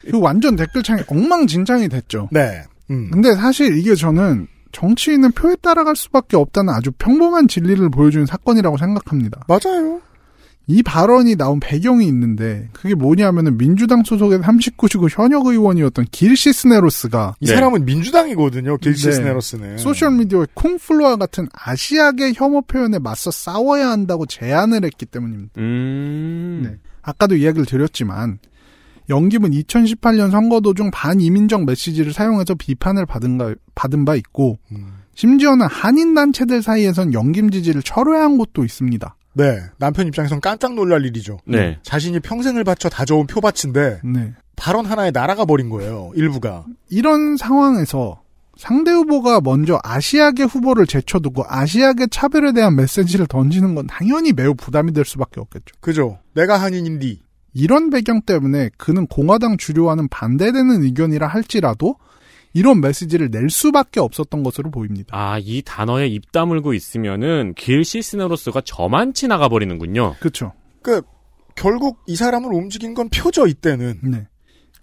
그 완전 댓글창이 엉망진창이 됐죠. 네. 음. 근데 사실 이게 저는 정치인은 표에 따라갈 수밖에 없다는 아주 평범한 진리를 보여주는 사건이라고 생각합니다. 맞아요. 이 발언이 나온 배경이 있는데 그게 뭐냐면은 민주당 소속의 39지구 현역 의원이었던 길 시스네로스가 이 네. 사람은 민주당이거든요. 길시 네. 스네로스는. 소셜 미디어의 Kung Flu와 같은 아시아계 혐오 표현에 맞서 싸워야 한다고 제안을 했기 때문입니다. 음. 네. 아까도 이야기를 드렸지만 영김은 2018년 선거 도중 반이민적 메시지를 사용해서 비판을 받은, 가, 받은 바 있고 음. 심지어는 한인 단체들 사이에선 영김 지지를 철회한 곳도 있습니다. 네. 남편 입장에선 깜짝 놀랄 일이죠. 네. 자신이 평생을 바쳐 다져온 표밭인데 네. 발언 하나에 날아가 버린 거예요. 일부가. 이런 상황에서 상대 후보가 먼저 아시아계 후보를 제쳐두고 아시아계 차별에 대한 메시지를 던지는 건 당연히 매우 부담이 될 수밖에 없겠죠. 그죠. 내가 한인인디. 이런 배경 때문에 그는 공화당 주류와는 반대되는 의견이라 할지라도 이런 메시지를 낼 수밖에 없었던 것으로 보입니다. 아, 이 단어에 입 다물고 있으면은 길 시스네로스가 저만치 나가 버리는군요. 그렇죠. 그 결국 이 사람을 움직인 건 표죠 이때는. 네.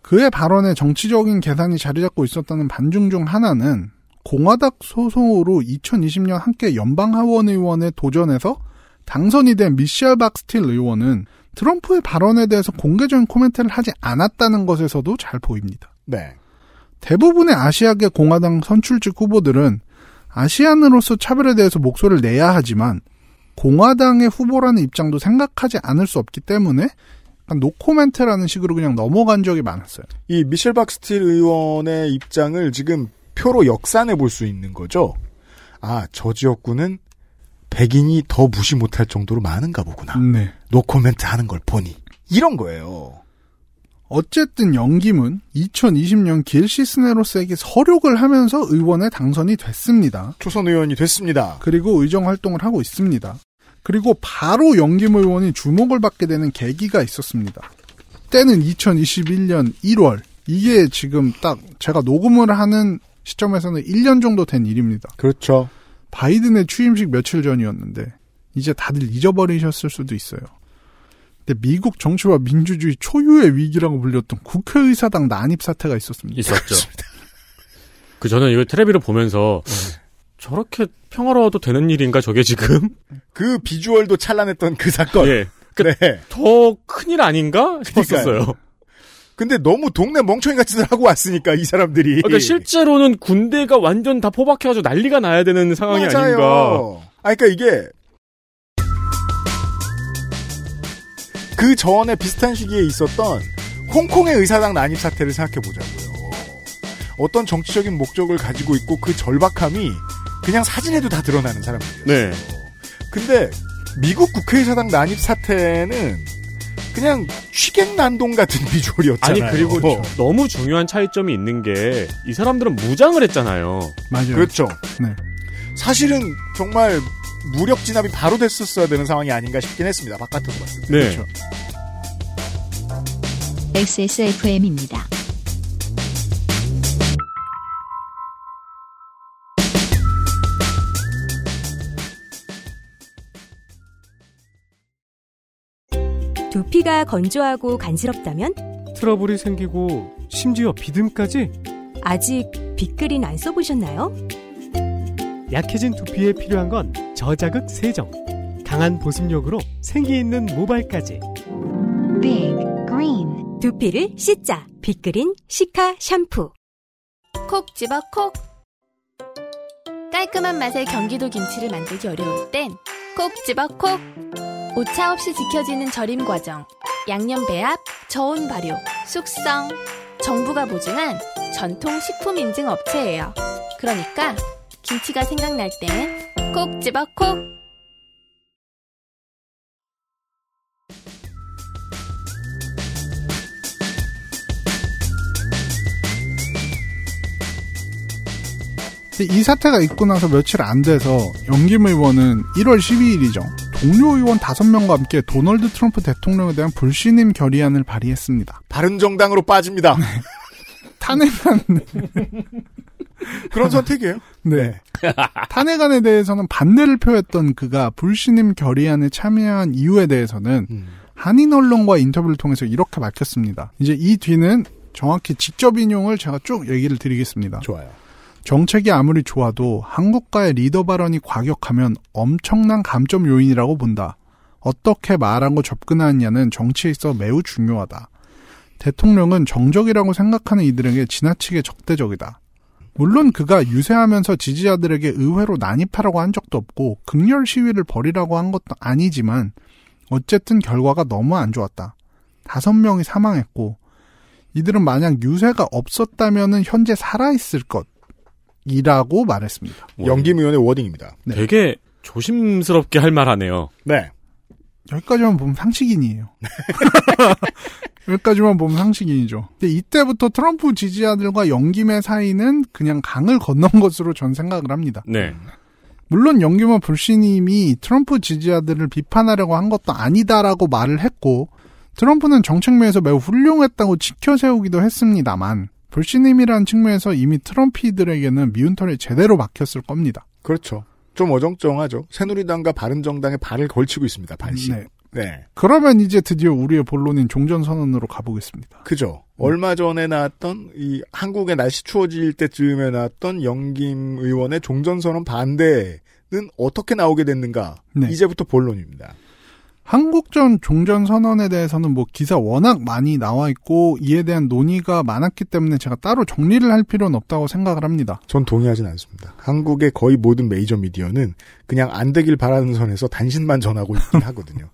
그의 발언에 정치적인 계산이 자리 잡고 있었다는 반중 중 하나는 공화당 소송으로 2020년 함께 연방 하원 의원에 도전해서 당선이 된 미셸 박스틸 의원은 트럼프의 발언에 대해서 공개적인 코멘트를 하지 않았다는 것에서도 잘 보입니다. 네. 대부분의 아시아계 공화당 선출직 후보들은 아시안으로서 차별에 대해서 목소리를 내야 하지만 공화당의 후보라는 입장도 생각하지 않을 수 없기 때문에 약간 노코멘트라는 식으로 그냥 넘어간 적이 많았어요. 이 미셸 박스틸 의원의 입장을 지금 표로 역산해 볼 수 있는 거죠. 아, 저 지역구는 백인이 더 무시 못할 정도로 많은가 보구나. 네. 노코멘트 하는 걸 보니. 이런 거예요. 어쨌든 영김은 2020년 길 시스네로스에게 서력을 하면서 의원에 당선이 됐습니다. 초선 의원이 됐습니다. 그리고 의정 활동을 하고 있습니다. 그리고 바로 영김 의원이 주목을 받게 되는 계기가 있었습니다. 때는 2021년 1월. 이게 지금 딱 제가 녹음을 하는 시점에서는 1년 정도 된 일입니다. 그렇죠. 바이든의 취임식 며칠 전이었는데 이제 다들 잊어버리셨을 수도 있어요. 근데 미국 정치와 민주주의 초유의 위기라고 불렸던 국회의사당 난입 사태가 있었습니다. 있었죠. 그 저는 이거 텔레비를 보면서 저렇게 평화로워도 되는 일인가 저게 지금? 그 비주얼도 찬란했던 그 사건. 예. 네. 더 큰일 아닌가 싶었었어요. 근데 너무 동네 멍청이 같은 걸 하고 왔으니까 이 사람들이. 그러니까 실제로는 군대가 완전 다 포박해가지고 난리가 나야 되는 상황이 맞아요. 아닌가. 아, 그러니까 이게 그 전에 비슷한 시기에 있었던 홍콩의 의사당 난입 사태를 생각해 보자고요. 어떤 정치적인 목적을 가지고 있고 그 절박함이 그냥 사진에도 다 드러나는 사람들이에요. 네. 근데 미국 국회의사당 난입 사태는 그냥 취객 난동 같은 비주얼이었잖아요. 아니 그리고 어. 너무 중요한 차이점이 있는 게 이 사람들은 무장을 했잖아요. 맞아요. 그렇죠. 네. 사실은 정말 무력 진압이 바로 됐었어야 되는 상황이 아닌가 싶긴 했습니다. 바깥에서 봤을 때. 네. 그렇죠. XSFM입니다. 두피가 건조하고 간지럽다면? 트러블이 생기고 심지어 비듬까지? 아직 빗그린 안 써보셨나요? 약해진 두피에 필요한 건 저자극 세정 강한 보습력으로 생기 있는 모발까지. Big Green. 두피를 씻자. 빗그린 시카 샴푸. 콕 집어 콕. 깔끔한 맛의 경기도 김치를 만들기 어려울 땐 콕 집어 콕. 오차 없이 지켜지는 절임 과정. 양념 배합, 저온 발효, 숙성. 정부가 보증한 전통 식품 인증 업체예요. 그러니까 김치가 생각날 땐 콕 집어 콕. 이 사태가 있고 나서 며칠 안 돼서 영김 의원은 1월 12일이죠. 동료 의원 5명과 함께 도널드 트럼프 대통령에 대한 불신임 결의안을 발의했습니다. 바른정당으로 빠집니다. 탄핵안 그런 선택이에요. 네. 탄핵안에 대해서는 반대를 표했던 그가 불신임 결의안에 참여한 이유에 대해서는 음. 한인 언론과 인터뷰를 통해서 이렇게 밝혔습니다. 이제 이 뒤는 정확히 직접 인용을 제가 쭉 얘기를 드리겠습니다. 좋아요. 정책이 아무리 좋아도 한국과의 리더 발언이 과격하면 엄청난 감점 요인이라고 본다. 어떻게 말하고 접근하느냐는 정치에 있어 매우 중요하다. 대통령은 정적이라고 생각하는 이들에게 지나치게 적대적이다. 물론 그가 유세하면서 지지자들에게 의회로 난입하라고 한 적도 없고 극렬 시위를 벌이라고 한 것도 아니지만 어쨌든 결과가 너무 안 좋았다. 다섯 명이 사망했고 이들은 만약 유세가 없었다면 현재 살아있을 것 이라고 말했습니다. 영김 의원의 워딩입니다. 네. 되게 조심스럽게 할 말하네요. 네. 여기까지만 보면 상식인이에요. 여기까지만 보면 상식인이죠. 근데 이때부터 트럼프 지지자들과 영김의 사이는 그냥 강을 건넌 것으로 전 생각을 합니다. 네. 물론 영규모 불신임이 트럼프 지지자들을 비판하려고 한 것도 아니다라고 말을 했고 트럼프는 정책면에서 매우 훌륭했다고 지켜세우기도 했습니다만 불신임이라는 측면에서 이미 트럼피들에게는 미운 털이 제대로 박혔을 겁니다. 그렇죠. 좀 어정쩡하죠. 새누리당과 바른정당에 발을 걸치고 있습니다. 반씩. 네. 네. 그러면 이제 드디어 우리의 본론인 종전선언으로 가보겠습니다. 그죠. 얼마 전에 나왔던 이 한국의 날씨 추워질 때쯤에 나왔던 영김 의원의 종전선언 반대는 어떻게 나오게 됐는가? 네. 이제부터 본론입니다. 한국전 종전 선언에 대해서는 뭐 기사 워낙 많이 나와 있고 이에 대한 논의가 많았기 때문에 제가 따로 정리를 할 필요는 없다고 생각을 합니다. 전 동의하진 않습니다. 한국의 거의 모든 메이저 미디어는 그냥 안 되길 바라는 선에서 단신만 전하고 있긴 하거든요.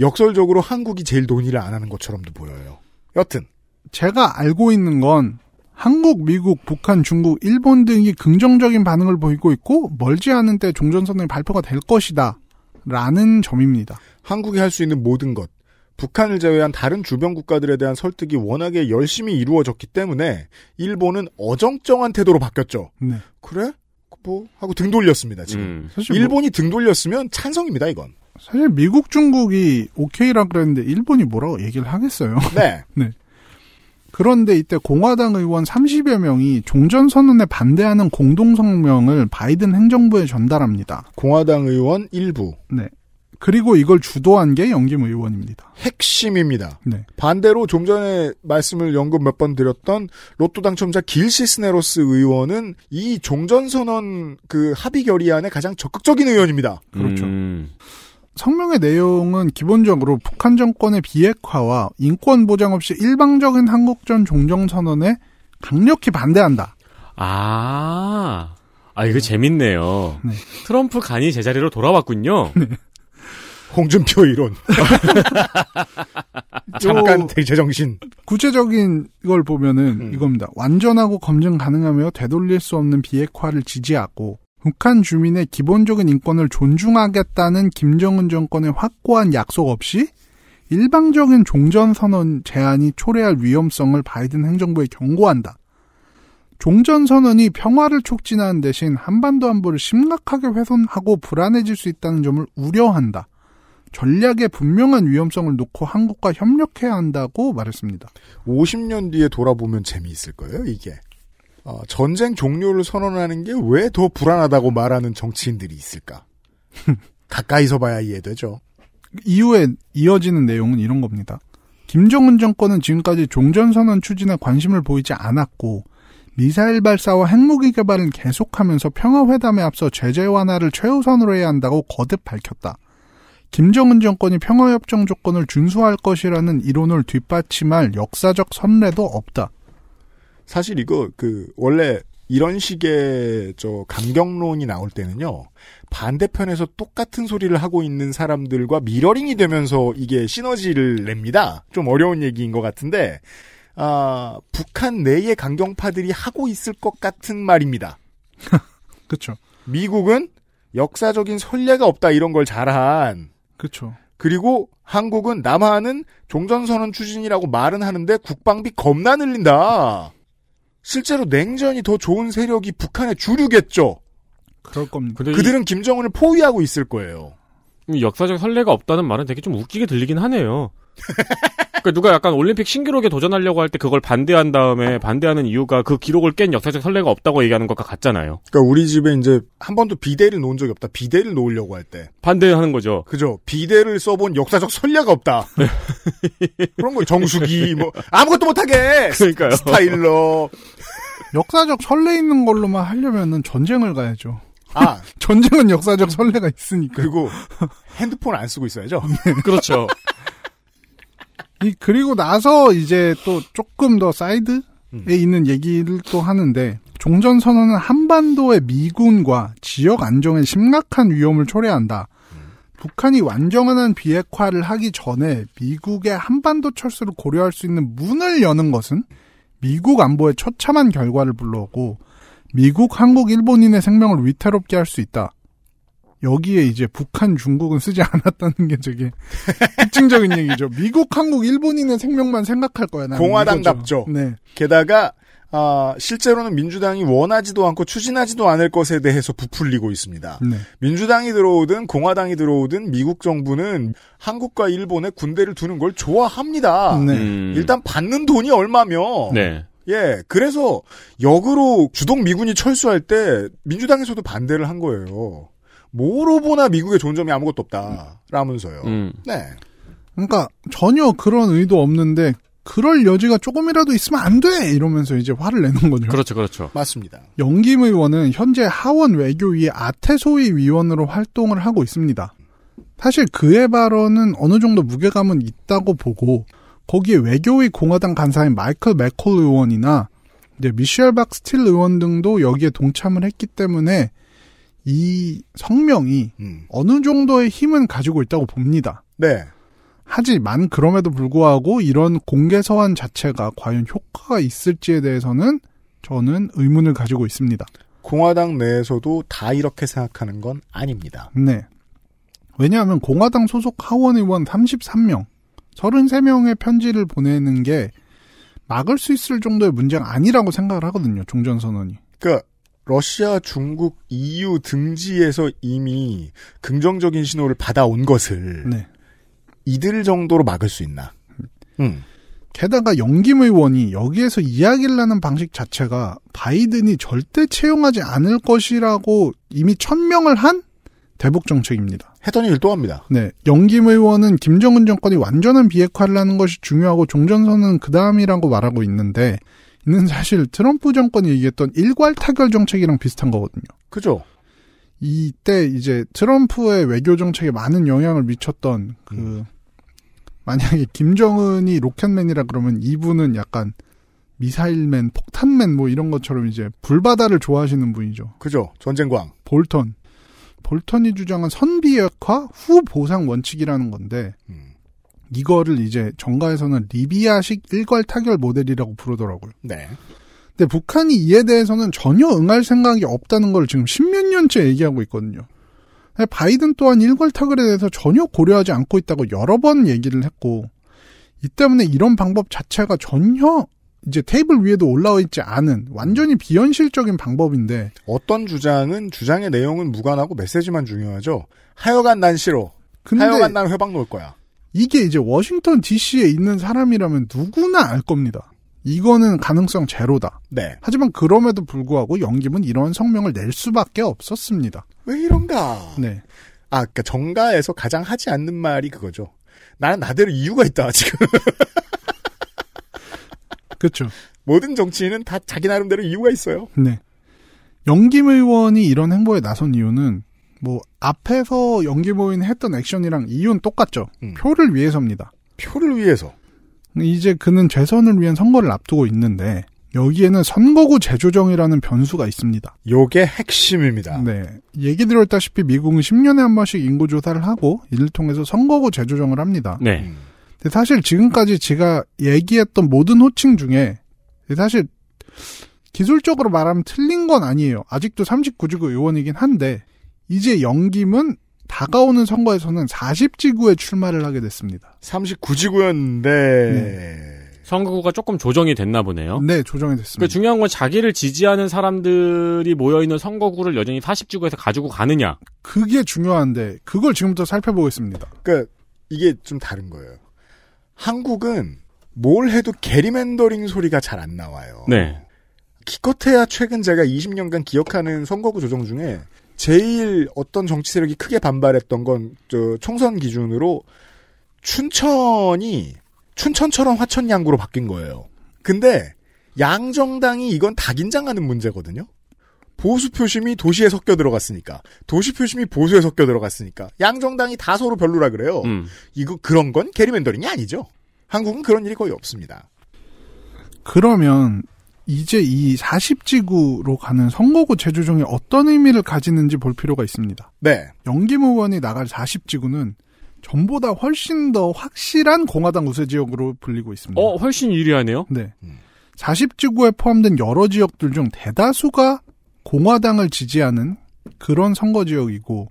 역설적으로 한국이 제일 논의를 안 하는 것처럼도 보여요. 여튼 제가 알고 있는 건 한국, 미국, 북한, 중국, 일본 등이 긍정적인 반응을 보이고 있고 멀지 않은 때 종전선언이 발표가 될 것이다. 라는 점입니다. 한국이 할 수 있는 모든 것, 북한을 제외한 다른 주변 국가들에 대한 설득이 워낙에 열심히 이루어졌기 때문에 일본은 어정쩡한 태도로 바뀌었죠. 네. 그래? 뭐 하고 등 돌렸습니다. 지금 음. 사실 뭐- 일본이 등 돌렸으면 찬성입니다. 이건. 사실 미국, 중국이 오케이라 그랬는데 일본이 뭐라고 얘기를 하겠어요. 네. 그런데 이때 공화당 의원 30여 명이 종전 선언에 반대하는 공동 성명을 바이든 행정부에 전달합니다. 공화당 의원 일부 네. 그리고 이걸 주도한 게 영김 의원입니다. 핵심입니다. 네. 반대로 좀 전에 말씀을 연금 몇 번 드렸던 로또 당첨자 길 시스네로스 의원은 이 종전선언 그 합의 결의안에 가장 적극적인 의원입니다. 그렇죠. 음. 성명의 내용은 기본적으로 북한 정권의 비핵화와 인권 보장 없이 일방적인 한국전 종전선언에 강력히 반대한다. 아, 아 이거 재밌네요. 네. 트럼프 간이 제자리로 돌아왔군요. 홍준표 이론. 잠깐 제정신. 구체적인 걸 보면은 음. 이겁니다. 완전하고 검증 가능하며 되돌릴 수 없는 비핵화를 지지하고 북한 주민의 기본적인 인권을 존중하겠다는 김정은 정권의 확고한 약속 없이 일방적인 종전 선언 제안이 초래할 위험성을 바이든 행정부에 경고한다. 종전 선언이 평화를 촉진하는 대신 한반도 안보를 심각하게 훼손하고 불안해질 수 있다는 점을 우려한다. 전략에 분명한 위험성을 놓고 한국과 협력해야 한다고 말했습니다. 50년 뒤에 돌아보면 재미있을 거예요, 이게. 어, 전쟁 종료를 선언하는 게 왜 더 불안하다고 말하는 정치인들이 있을까? 가까이서 봐야 이해되죠. 이후에 이어지는 내용은 이런 겁니다. 김정은 정권은 지금까지 종전선언 추진에 관심을 보이지 않았고 미사일 발사와 핵무기 개발을 계속하면서 평화회담에 앞서 제재 완화를 최우선으로 해야 한다고 거듭 밝혔다. 김정은 정권이 평화협정 조건을 준수할 것이라는 이론을 뒷받침할 역사적 선례도 없다. 사실 이거 그 원래 이런 식의 저 감경론이 나올 때는요. 반대편에서 똑같은 소리를 하고 있는 사람들과 미러링이 되면서 이게 시너지를 냅니다. 좀 어려운 얘기인 것 같은데 아, 북한 내의 강경파들이 하고 있을 것 같은 말입니다. 그렇죠. 미국은 역사적인 선례가 없다 이런 걸 잘한. 그렇죠. 그리고 한국은 남한은 종전선언 추진이라고 말은 하는데 국방비 겁나 늘린다. 실제로 냉전이 더 좋은 세력이 북한의 주류겠죠. 그럴 겁니다. 그들은 김정은을 포위하고 있을 거예요. 이 역사적 선례가 없다는 말은 되게 좀 웃기게 들리긴 하네요. 그러니까 누가 약간 올림픽 신기록에 도전하려고 할 때 그걸 반대한 다음에 반대하는 이유가 그 기록을 깬 역사적 선례가 없다고 얘기하는 것과 같잖아요. 그러니까 우리 집에 이제 한 번도 비대를 놓은 적이 없다. 비대를 놓으려고 할 때. 반대하는 거죠. 그죠. 비대를 써본 역사적 선례가 없다. 그런 거 정수기 뭐 아무것도 못하게 그러니까요. 스타일러. 역사적 선례 있는 걸로만 하려면은 전쟁을 가야죠. 아 전쟁은 역사적 선례가 있으니까. 그리고 핸드폰 안 쓰고 있어야죠. 그렇죠. 이 그리고 나서 이제 또 조금 더 사이드에 음. 있는 얘기를 또 하는데 종전 선언은 한반도의 미군과 지역 안정에 심각한 위험을 초래한다. 북한이 완전한 비핵화를 하기 전에 미국의 한반도 철수를 고려할 수 있는 문을 여는 것은 미국 안보에 처참한 결과를 불러오고 미국, 한국, 일본인의 생명을 위태롭게 할 수 있다. 여기에 이제 북한, 중국은 쓰지 않았다는 게 되게 특징적인 얘기죠. 미국, 한국, 일본인의 생명만 생각할 거야. 나는 공화당답죠. 네. 게다가 아, 실제로는 민주당이 원하지도 않고 추진하지도 않을 것에 대해서 부풀리고 있습니다. 네. 민주당이 들어오든 공화당이 들어오든 미국 정부는 한국과 일본에 군대를 두는 걸 좋아합니다. 네. 음. 일단 받는 돈이 얼마며 네. 예, 그래서 역으로 주동 미군이 철수할 때 민주당에서도 반대를 한 거예요. 뭐로 보나 미국의 좋은 점이 아무것도 없다. 라면서요. 음. 네. 그러니까 전혀 그런 의도 없는데 그럴 여지가 조금이라도 있으면 안 돼! 이러면서 이제 화를 내는 거죠. 그렇죠, 그렇죠. 맞습니다. 영김 의원은 현재 하원 외교위의 아태소위 위원으로 활동을 하고 있습니다. 사실 그의 발언은 어느 정도 무게감은 있다고 보고 거기에 외교위 공화당 간사인 마이클 맥콜 의원이나 이제 미셸 박스틸 의원 등도 여기에 동참을 했기 때문에 이 성명이 음. 어느 정도의 힘은 가지고 있다고 봅니다. 네. 하지만 그럼에도 불구하고 이런 공개 서한 자체가 과연 효과가 있을지에 대해서는 저는 의문을 가지고 있습니다. 공화당 내에서도 다 이렇게 생각하는 건 아닙니다. 네. 왜냐하면 공화당 소속 하원 의원 33명, 33명의 편지를 보내는 게 막을 수 있을 정도의 문제가 아니라고 생각을 하거든요. 종전선언이. 그러니까 러시아, 중국, EU 등지에서 이미 긍정적인 신호를 받아온 것을 네. 이들 정도로 막을 수 있나? 음. 게다가 영김 의원이 여기에서 이야기를 하는 방식 자체가 바이든이 절대 채용하지 않을 것이라고 이미 천명을 한 대북 정책입니다. 했던 일또 합니다. 네. 영김 의원은 김정은 정권이 완전한 비핵화를 하는 것이 중요하고 종전선은 그 다음이라고 말하고 있는데 이 는 사실 트럼프 정권이 얘기했던 일괄 타결 정책이랑 비슷한 거거든요. 그죠? 이때 이제 트럼프의 외교 정책에 많은 영향을 미쳤던 그 음. 만약에 김정은이 로켓맨이라 그러면 이분은 약간 미사일맨, 폭탄맨 뭐 이런 것처럼 이제 불바다를 좋아하시는 분이죠. 그죠? 전쟁광. 볼턴. 볼턴이 주장한 선비핵화 후 보상 원칙이라는 건데 음. 이거를 이제 정가에서는 리비아식 일괄 타결 모델이라고 부르더라고요. 네. 근데 북한이 이에 대해서는 전혀 응할 생각이 없다는 걸 지금 십몇 년째 얘기하고 있거든요. 바이든 또한 일괄 타결에 대해서 전혀 고려하지 않고 있다고 여러 번 얘기를 했고, 이 때문에 이런 방법 자체가 전혀 이제 테이블 위에도 올라와 있지 않은 완전히 비현실적인 방법인데, 어떤 주장은 주장의 내용은 무관하고 메시지만 중요하죠. 하여간 난 싫어. 근데 하여간 난 회방 놓을 거야. 이게 이제 워싱턴 DC에 있는 사람이라면 누구나 알 겁니다. 이거는 가능성 제로다. 네. 하지만 그럼에도 불구하고 영김은 이런 성명을 낼 수밖에 없었습니다. 왜 이런가? 네. 아, 그니까 정가에서 가장 하지 않는 말이 그거죠. 나는 나대로 이유가 있다, 지금. 그렇죠. 모든 정치인은 다 자기 나름대로 이유가 있어요. 네. 영김 의원이 이런 행보에 나선 이유는 뭐 앞에서 의원이 했던 액션이랑 이유는 똑같죠. 음. 표를 위해서입니다. 표를 위해서. 이제 그는 재선을 위한 선거를 앞두고 있는데 여기에는 선거구 재조정이라는 변수가 있습니다. 요게 핵심입니다. 네. 얘기 드렸다시피 미국은 10년에 한 번씩 인구조사를 하고 이를 통해서 선거구 재조정을 합니다. 네. 음. 근데 사실 지금까지 제가 얘기했던 모든 호칭 중에 사실 기술적으로 말하면 틀린 건 아니에요. 아직도 39지구 의원이긴 한데 이제 영김은 다가오는 선거에서는 40지구에 출마를 하게 됐습니다. 39지구였는데 선거구가 조금 조정이 됐나 보네요. 네, 조정이 그 됐습니다. 중요한 건 자기를 지지하는 사람들이 모여있는 선거구를 여전히 40지구에서 가지고 가느냐. 그게 중요한데 그걸 지금부터 살펴보겠습니다. 그러니까 이게 좀 다른 거예요. 한국은 뭘 해도 게리맨더링 소리가 잘 안 나와요. 네. 기껏해야 최근 제가 20년간 기억하는 선거구 조정 중에 제일 어떤 정치 세력이 크게 반발했던 건 저 총선 기준으로 춘천이 춘천처럼 화천양구로 바뀐 거예요. 근데 양정당이 이건 다 긴장하는 문제거든요. 보수 표심이 도시에 섞여 들어갔으니까 도시 표심이 보수에 섞여 들어갔으니까 양정당이 다 서로 별로라 그래요. 음. 이거 그런 건 게리맨더링이 아니죠. 한국은 그런 일이 거의 없습니다. 그러면 이제 이 40지구로 가는 선거구 재조정이 어떤 의미를 가지는지 볼 필요가 있습니다. 네. 영김 의원이 나갈 40지구는 전보다 훨씬 더 확실한 공화당 우세 지역으로 불리고 있습니다. 어, 훨씬 유리하네요. 네. 40지구에 포함된 여러 지역들 중 대다수가 공화당을 지지하는 그런 선거 지역이고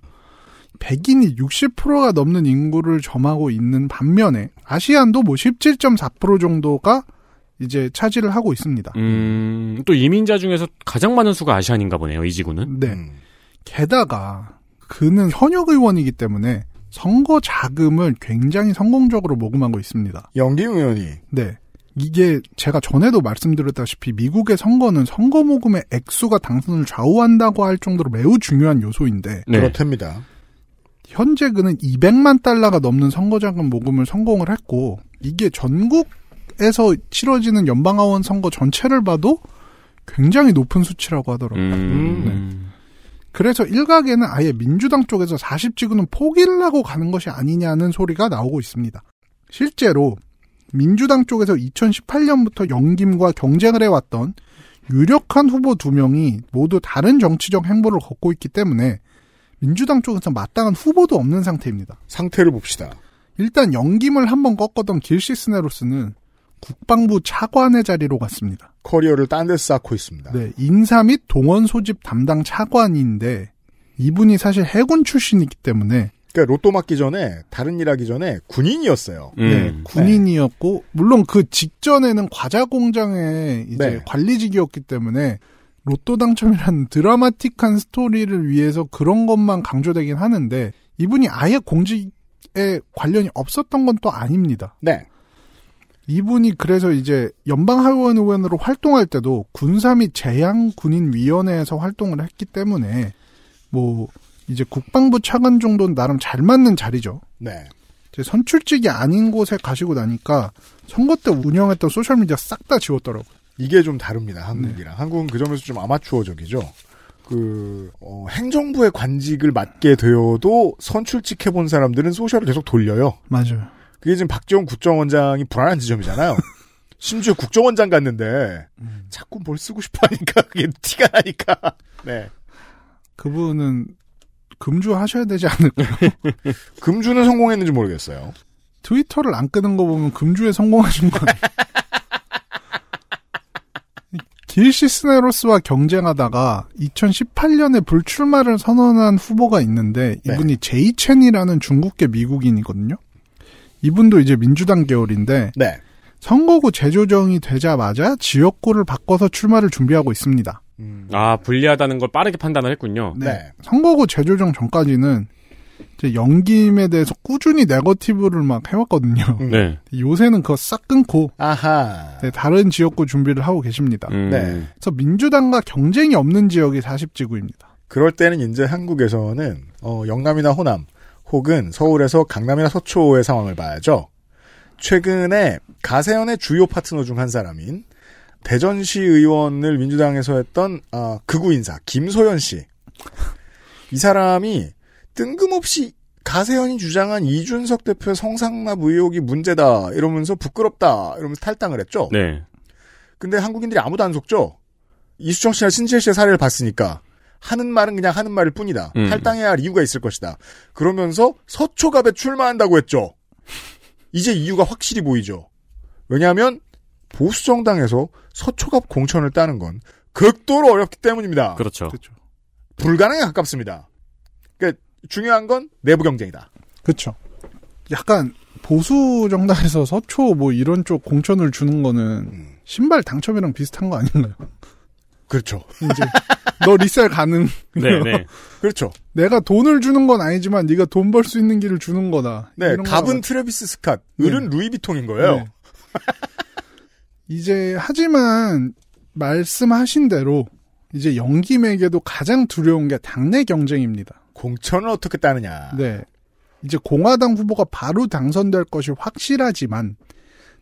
백인이 60%가 넘는 인구를 점하고 있는 반면에 아시안도 뭐 17.4% 정도가 이제 차지를 하고 있습니다. 음, 또 이민자 중에서 가장 많은 수가 아시안인가 보네요, 이 지구는. 네. 음. 게다가 그는 현역 의원이기 때문에 선거 자금을 굉장히 성공적으로 모금하고 있습니다. 영김 의원이 네. 이게 제가 전에도 말씀드렸다시피 미국의 선거는 선거 모금의 액수가 당선을 좌우한다고 할 정도로 매우 중요한 요소인데 네. 그렇답니다. 현재 그는 200만 달러가 넘는 선거자금 모금을 성공을 했고 이게 전국 에서 치러지는 연방하원 선거 전체를 봐도 굉장히 높은 수치라고 하더라고요. 음. 그래서 일각에는 아예 민주당 쪽에서 40지구는 포기를 하고 가는 것이 아니냐는 소리가 나오고 있습니다. 실제로 민주당 쪽에서 2018년부터 영김과 경쟁을 해왔던 유력한 후보 두 명이 모두 다른 정치적 행보를 걷고 있기 때문에 민주당 쪽에서 마땅한 후보도 없는 상태입니다. 상태를 봅시다. 일단 영김을 한번 꺾었던 길시스네로스는 국방부 차관의 자리로 갔습니다. 커리어를 딴 데 쌓고 있습니다. 네, 인사 및 동원 소집 담당 차관인데 이분이 사실 해군 출신이기 때문에 그러니까 로또 맞기 전에 다른 일 하기 전에 군인이었어요. 음. 네, 군인이었고 물론 그 직전에는 과자 공장의 이제 네. 관리직이었기 때문에 로또 당첨이라는 드라마틱한 스토리를 위해서 그런 것만 강조되긴 하는데 이분이 아예 공직에 관련이 없었던 건 또 아닙니다. 네. 이분이 그래서 이제 연방하원 의원으로 활동할 때도 군사 및 재향 군인 위원회에서 활동을 했기 때문에 뭐 이제 국방부 차관 정도는 나름 잘 맞는 자리죠. 네. 이제 선출직이 아닌 곳에 가시고 나니까 선거 때 운영했던 소셜 미디어 싹 다 지웠더라고요. 이게 좀 다릅니다. 한국이랑. 한국은 그 점에서 좀 아마추어적이죠. 그 어, 행정부의 관직을 맡게 되어도 선출직 해본 사람들은 소셜을 계속 돌려요. 맞아요. 그게 지금 박지원 국정원장이 불안한 지점이잖아요. 심지어 국정원장 갔는데 자꾸 뭘 쓰고 싶어 하니까 그게 티가 나니까. 네. 그분은 금주 하셔야 되지 않을까요? 금주는 성공했는지 모르겠어요. 트위터를 안 끄는 거 보면 금주에 성공하신 거 아니에요? 길시스네로스와 경쟁하다가 2018년에 불출마를 선언한 후보가 있는데 이분이 제이첸이라는 중국계 미국인이거든요. 이분도 이제 민주당 계열인데 네. 선거구 재조정이 되자마자 지역구를 바꿔서 출마를 준비하고 있습니다. 아, 불리하다는 걸 빠르게 판단을 했군요. 네. 선거구 재조정 전까지는 이제 영김에 대해서 꾸준히 네거티브를 막 해왔거든요. 네. 요새는 그거 싹 끊고 아하. 네, 다른 지역구 준비를 하고 계십니다. 음. 네. 그래서 민주당과 경쟁이 없는 지역이 40지구입니다. 그럴 때는 이제 한국에서는 어, 영남이나 호남 혹은 서울에서 강남이나 서초의 상황을 봐야죠. 최근에 가세연의 주요 파트너 중 한 사람인 대전시 의원을 민주당에서 했던 아, 극우 인사 김소연 씨. 이 사람이 뜬금없이 가세연이 주장한 이준석 대표의 성상납 의혹이 문제다 이러면서 부끄럽다 이러면서 탈당을 했죠. 네. 근데 한국인들이 아무도 안 속죠. 이수정 씨나 신지혜 씨의 사례를 봤으니까 하는 말은 그냥 하는 말일 뿐이다. 음. 할당해야 할 이유가 있을 것이다. 그러면서 서초갑에 출마한다고 했죠. 이제 이유가 확실히 보이죠. 왜냐하면 보수 정당에서 서초갑 공천을 따는 건 극도로 어렵기 때문입니다. 그렇죠. 그렇죠. 불가능에 가깝습니다. 그러니까 중요한 건 내부 경쟁이다. 그렇죠. 약간 보수 정당에서 서초 뭐 이런 쪽 공천을 주는 거는 음. 신발 당첨이랑 비슷한 거 아닌가요? 그렇죠. 이제 너 resell 가능. 네, 네. 그렇죠. 내가 돈을 주는 건 아니지만 네가 돈 벌 수 있는 길을 주는 거다. 네, 이런 갑은 트래비스 스캇, 을은 루이비통인 거예요. 네. 이제 하지만 말씀하신 대로 이제 영김에게도 가장 두려운 게 당내 경쟁입니다. 공천을 어떻게 따느냐. 네. 이제 공화당 후보가 바로 당선될 것이 확실하지만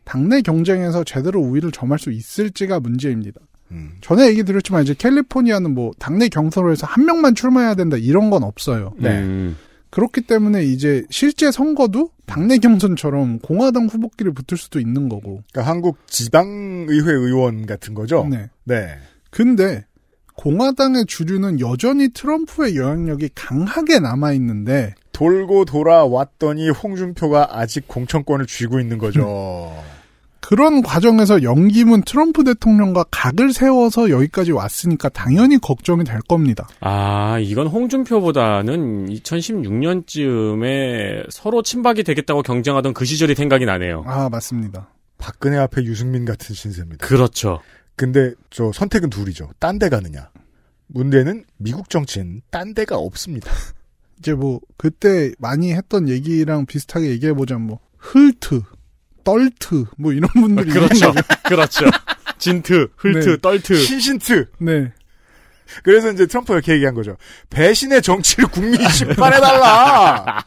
당내 경쟁에서 제대로 우위를 점할 수 있을지가 문제입니다. 음. 전에 얘기 드렸지만 이제 캘리포니아는 뭐 당내 경선을 해서 한 명만 출마해야 된다 이런 건 없어요. 네. 음. 그렇기 때문에 이제 실제 선거도 당내 경선처럼 공화당 후보끼리 붙을 수도 있는 거고. 그러니까 한국 지방의회 의원 같은 거죠. 네. 네. 근데 공화당의 주류는 여전히 트럼프의 영향력이 강하게 남아 있는데 돌고 돌아왔더니 홍준표가 아직 공천권을 쥐고 있는 거죠. 그런 과정에서 영김은 트럼프 대통령과 각을 세워서 여기까지 왔으니까 당연히 걱정이 될 겁니다. 아, 이건 홍준표보다는 2016년쯤에 서로 친박이 되겠다고 경쟁하던 그 시절이 생각이 나네요. 아, 맞습니다. 박근혜 앞에 유승민 같은 신세입니다. 그렇죠. 근데 저 선택은 둘이죠. 딴 데 가느냐. 문제는 미국 정치엔 딴 데가 없습니다. 이제 뭐 그때 많이 했던 얘기랑 비슷하게 얘기해 보자면 뭐 흘트, 떨트 뭐 이런 분들이 그렇죠. 그렇죠. 진트, 흘트, 네. 떨트. 신신트. 네. 그래서 이제 트럼프가 이렇게 얘기한 거죠. 배신의 정치를 국민이 심판해달라.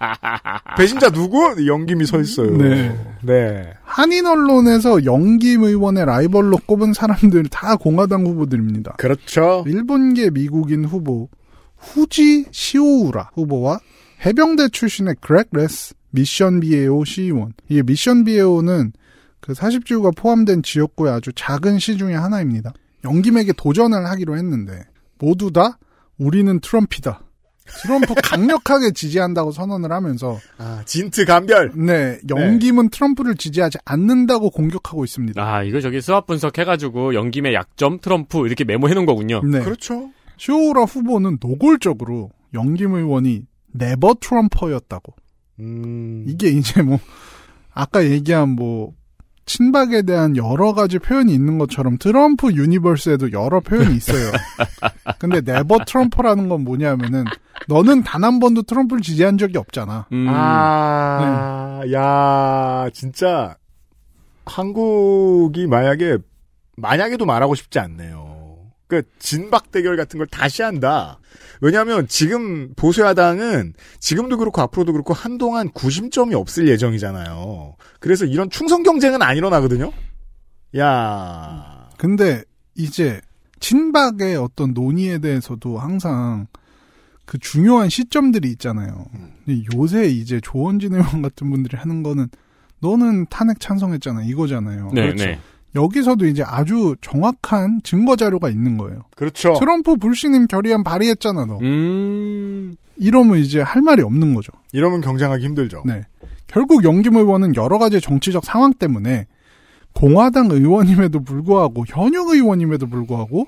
배신자 누구? 영김이 서 있어요. 네. 네. 한인 언론에서 영김 의원의 라이벌로 꼽은 사람들 다 공화당 후보들입니다. 그렇죠. 일본계 미국인 후보 후지 시오우라 후보와 해병대 출신의 그렉 레스 미션 비에호 시의원. 이게 미션 비에호는 그 40지구가 포함된 지역구의 아주 작은 시 중에 하나입니다. 영김에게 도전을 하기로 했는데 모두 다 우리는 트럼피다. 트럼프 강력하게 지지한다고 선언을 하면서 아, 진트 감별. 네, 영김은 트럼프를 지지하지 않는다고 공격하고 있습니다. 아, 이거 저기 수합 분석해가지고 영김의 약점, 트럼프 이렇게 메모해놓은 거군요. 네. 그렇죠. 쇼우라 후보는 노골적으로 영김 의원이 Never Trumper였다고. 음. 이게 이제 뭐 아까 얘기한 뭐 친박에 대한 여러 가지 표현이 있는 것처럼 트럼프 universe에도 여러 표현이 있어요. 근데 Never Trumper라는 건 뭐냐면은 너는 단 한 번도 트럼프를 지지한 적이 없잖아. 음. 아, 야, 진짜 한국이 만약에 만약에도 말하고 싶지 않네요. 그 진박 대결 같은 걸 다시 한다. 왜냐하면 지금 보수야당은 지금도 그렇고 앞으로도 그렇고 한동안 구심점이 없을 예정이잖아요. 그래서 이런 충성 경쟁은 안 일어나거든요. 야, 근데 이제 친박의 어떤 논의에 대해서도 항상 그 중요한 시점들이 있잖아요. 근데 요새 이제 조원진 의원 같은 분들이 하는 거는 너는 탄핵 찬성했잖아 이거잖아요. 네, 그렇죠. 네. 여기서도 이제 아주 정확한 증거 자료가 있는 거예요. 그렇죠. 트럼프 불신임 결의안 발의했잖아 너. 음. 이러면 이제 할 말이 없는 거죠. 이러면 경쟁하기 힘들죠. 네. 결국 영김 의원은 여러 가지 정치적 상황 때문에 공화당 의원임에도 불구하고 현역 의원임에도 불구하고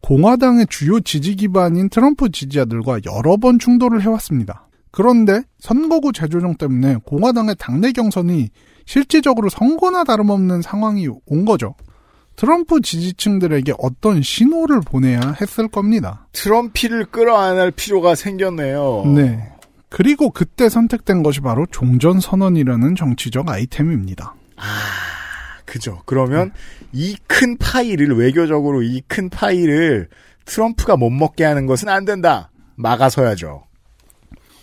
공화당의 주요 지지 기반인 트럼프 지지자들과 여러 번 충돌을 해왔습니다. 그런데 선거구 재조정 때문에 공화당의 당내 경선이 실질적으로 선거나 다름없는 상황이 온 거죠. 트럼프 지지층들에게 어떤 신호를 보내야 했을 겁니다. 트럼피를 끌어안을 필요가 생겼네요. 네. 그리고 그때 선택된 것이 바로 종전선언이라는 정치적 아이템입니다. 그죠. 그러면 이큰 파이를 외교적으로 이 큰 파이를 트럼프가 못 먹게 하는 것은 안 된다. 막아서야죠.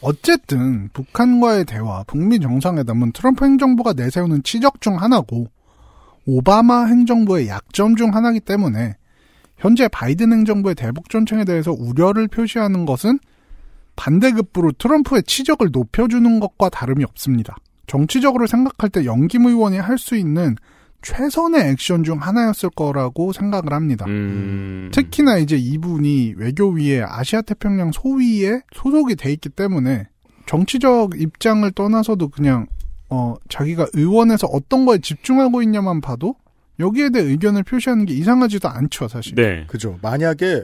어쨌든 북한과의 대화, 북미 정상회담은 트럼프 행정부가 내세우는 치적 중 하나고 오바마 행정부의 약점 중 하나이기 때문에 현재 바이든 행정부의 대북 정책에 대해서 우려를 표시하는 것은 반대급부로 트럼프의 치적을 높여주는 것과 다름이 없습니다. 정치적으로 생각할 때 영김 의원이 할 수 있는 최선의 액션 중 하나였을 거라고 생각을 합니다. 음. 특히나 이제 이분이 외교위에 아시아 태평양 소위에 소속이 돼 있기 때문에 정치적 입장을 떠나서도 그냥 어 자기가 의원에서 어떤 거에 집중하고 있냐만 봐도 여기에 대해 의견을 표시하는 게 이상하지도 않죠, 사실. 네. 그죠. 만약에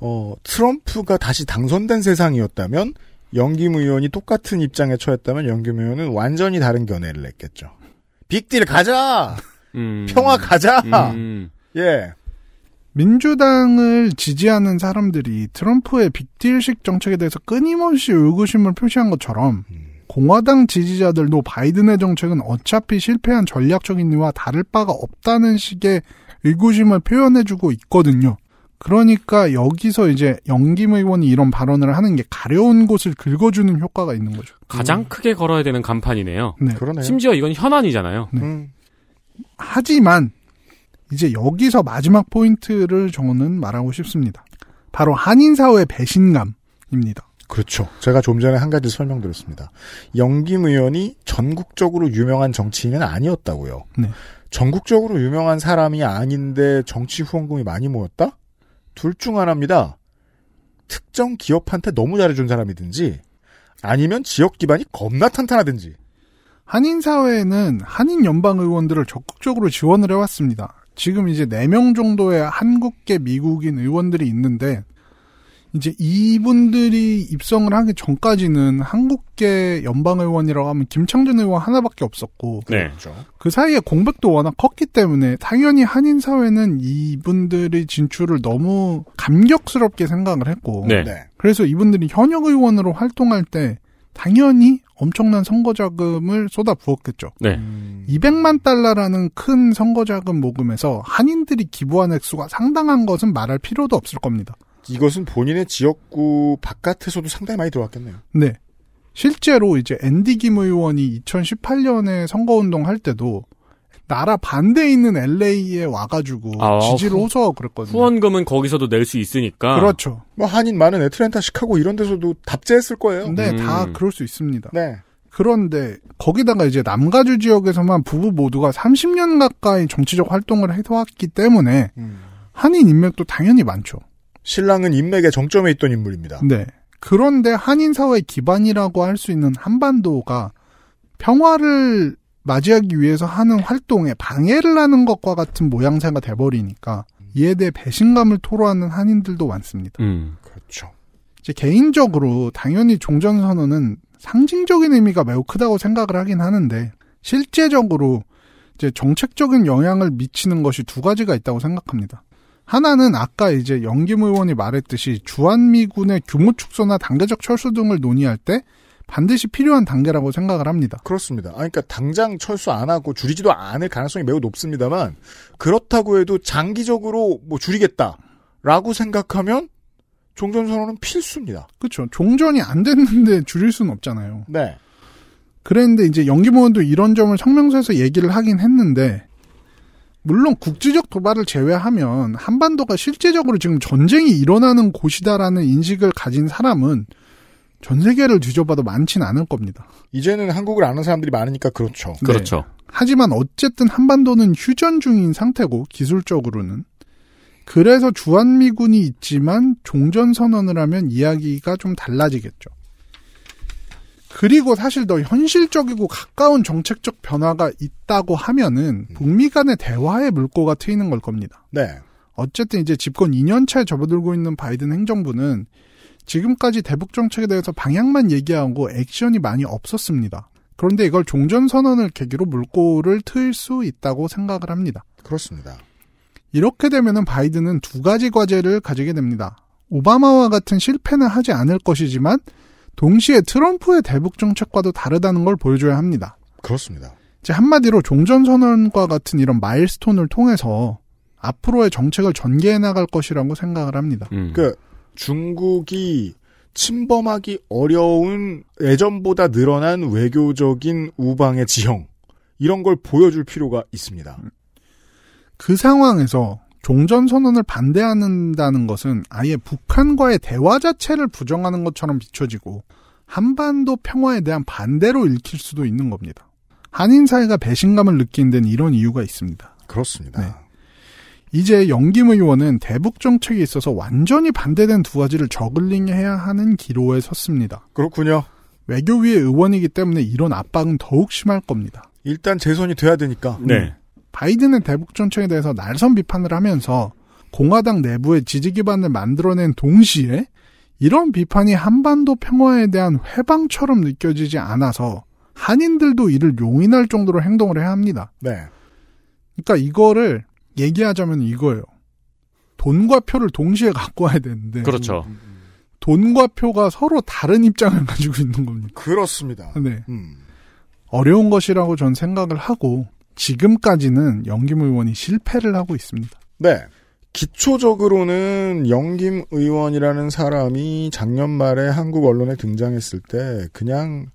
어, 트럼프가 다시 당선된 세상이었다면 영김 의원이 똑같은 입장에 처했다면 영김 의원은 완전히 다른 견해를 냈겠죠. 빅딜 가자. 음. 평화 가자. 음. 예. 민주당을 지지하는 사람들이 트럼프의 빅딜식 정책에 대해서 끊임없이 의구심을 표시한 것처럼 공화당 지지자들도 바이든의 정책은 어차피 실패한 전략적인 이유와 다를 바가 없다는 식의 의구심을 표현해주고 있거든요. 그러니까 여기서 이제 영김 의원이 이런 발언을 하는 게 가려운 곳을 긁어주는 효과가 있는 거죠. 가장 크게 걸어야 되는 간판이네요. 네. 그러네요. 심지어 이건 현안이잖아요. 네. 음. 하지만 이제 여기서 마지막 포인트를 저는 말하고 싶습니다. 바로 한인 사회의 배신감입니다. 그렇죠. 제가 좀 전에 한 가지 설명드렸습니다. 영김 의원이 전국적으로 유명한 정치인은 아니었다고요. 네. 전국적으로 유명한 사람이 아닌데 정치 후원금이 많이 모였다? 둘 중 하나입니다. 특정 기업한테 너무 잘해준 사람이든지 아니면 지역 기반이 겁나 탄탄하든지. 한인 사회는 한인 연방 의원들을 적극적으로 지원을 해왔습니다. 지금 이제 4명 정도의 한국계 미국인 의원들이 있는데 이제 이분들이 입성을 하기 전까지는 한국계 연방 의원이라고 하면 김창준 의원 하나밖에 없었고 네. 그렇죠. 그 사이에 공백도 워낙 컸기 때문에 당연히 한인 사회는 이분들의 진출을 너무 감격스럽게 생각을 했고 네. 네. 그래서 이분들이 현역 의원으로 활동할 때 당연히 엄청난 선거 자금을 쏟아 부었겠죠. 네. 음, 200만 달러라는 큰 선거 자금 모금에서 한인들이 기부한 액수가 상당한 것은 말할 필요도 없을 겁니다. 이것은 본인의 지역구 바깥에서도 상당히 많이 들어왔겠네요. 네. 실제로 이제 앤디 김 의원이 2018년에 선거운동 할 때도 나라 반대에 있는 LA에 와가지고 아, 지지를 후- 호소하고 그랬거든요. 후원금은 거기서도 낼 수 있으니까. 그렇죠. 뭐 한인 많은 애틀랜타, 시카고 이런 데서도 답제했을 거예요. 네, 음. 다 그럴 수 있습니다. 네. 그런데 거기다가 이제 남가주 지역에서만 부부 모두가 30년 가까이 정치적 활동을 해왔기 때문에 음. 한인 인맥도 당연히 많죠. 신랑은 인맥의 정점에 있던 인물입니다. 네. 그런데 한인 사회 기반이라고 할 수 있는 한반도가 평화를 맞이하기 위해서 하는 활동에 방해를 하는 것과 같은 모양새가 돼버리니까 이에 대해 배신감을 토로하는 한인들도 많습니다. 음. 그렇죠. 이제 개인적으로 당연히 종전선언은 상징적인 의미가 매우 크다고 생각을 하긴 하는데 실제적으로 이제 정책적인 영향을 미치는 것이 두 가지가 있다고 생각합니다. 하나는 아까 이제 영김 의원이 말했듯이 주한미군의 규모 축소나 단계적 철수 등을 논의할 때 반드시 필요한 단계라고 생각을 합니다. 그렇습니다. 아, 그러니까 당장 철수 안 하고 줄이지도 않을 가능성이 매우 높습니다만 그렇다고 해도 장기적으로 뭐 줄이겠다라고 생각하면 종전 선언은 필수입니다. 그렇죠. 종전이 안 됐는데 줄일 수는 없잖아요. 네. 그랬는데 이제 의원도 이런 점을 성명서에서 얘기를 하긴 했는데 물론 국지적 도발을 제외하면 한반도가 실제적으로 지금 전쟁이 일어나는 곳이다라는 인식을 가진 사람은 전 세계를 뒤져봐도 많진 않을 겁니다. 이제는 한국을 아는 사람들이 많으니까 그렇죠. 그렇죠. 하지만 어쨌든 한반도는 휴전 중인 상태고 기술적으로는 그래서 주한미군이 있지만 종전 선언을 하면 이야기가 좀 달라지겠죠. 그리고 사실 더 현실적이고 가까운 정책적 변화가 있다고 하면은 북미 간의 대화의 물꼬가 트이는 걸 겁니다. 네. 어쨌든 이제 집권 2년차에 접어들고 있는 바이든 행정부는 지금까지 대북 정책에 대해서 방향만 얘기하고 액션이 많이 없었습니다. 그런데 이걸 종전선언을 계기로 물꼬를 트일 수 있다고 생각을 합니다. 그렇습니다. 이렇게 되면은 바이든은 두 가지 과제를 가지게 됩니다. 오바마와 같은 실패는 하지 않을 것이지만 동시에 트럼프의 대북 정책과도 다르다는 걸 보여줘야 합니다. 그렇습니다. 이제 한마디로 종전선언과 같은 이런 마일스톤을 통해서 앞으로의 정책을 전개해 나갈 것이라고 생각을 합니다. 음. 그 중국이 침범하기 어려운 예전보다 늘어난 외교적인 우방의 지형 이런 걸 보여줄 필요가 있습니다. 그 상황에서 종전 선언을 반대한다는 것은 아예 북한과의 대화 자체를 부정하는 것처럼 비춰지고 한반도 평화에 대한 반대로 읽힐 수도 있는 겁니다. 한인 사회가 배신감을 느낀 데는 이런 이유가 있습니다. 그렇습니다. 네. 이제 영김 의원은 대북 정책에 있어서 완전히 반대된 두 가지를 저글링해야 하는 기로에 섰습니다. 그렇군요. 외교위의 의원이기 때문에 이런 압박은 더욱 심할 겁니다. 일단 재선이 돼야 되니까. 네. 바이든은 대북 정책에 대해서 날선 비판을 하면서 공화당 내부의 지지 기반을 만들어낸 동시에 이런 비판이 한반도 평화에 대한 회방처럼 느껴지지 않아서 한인들도 이를 용인할 정도로 행동을 해야 합니다. 네. 그러니까 이거를 얘기하자면 이거예요. 돈과 표를 동시에 갖고 와야 되는데 그렇죠. 돈과 표가 서로 다른 입장을 가지고 있는 겁니다. 그렇습니다. 네. 음. 어려운 것이라고 전 생각을 하고 지금까지는 영김 의원이 실패를 하고 있습니다. 네. 기초적으로는 영김 의원이라는 사람이 작년 말에 한국 언론에 등장했을 때 그냥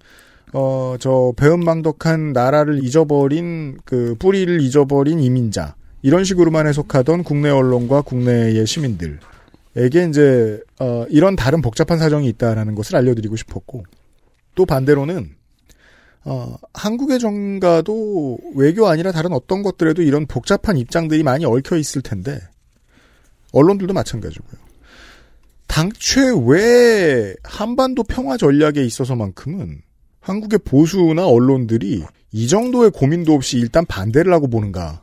어 저 배은망덕한 나라를 잊어버린 그 뿌리를 잊어버린 이민자 이런 식으로만 해석하던 국내 언론과 국내의 시민들에게 이제 어 이런 다른 복잡한 사정이 있다라는 것을 알려드리고 싶었고 또 반대로는 어, 한국의 정가도 외교 아니라 다른 어떤 것들에도 이런 복잡한 입장들이 많이 얽혀 있을 텐데 언론들도 마찬가지고요. 당최 왜 한반도 평화 전략에 있어서만큼은 한국의 보수나 언론들이 이 정도의 고민도 없이 일단 반대를 하고 보는가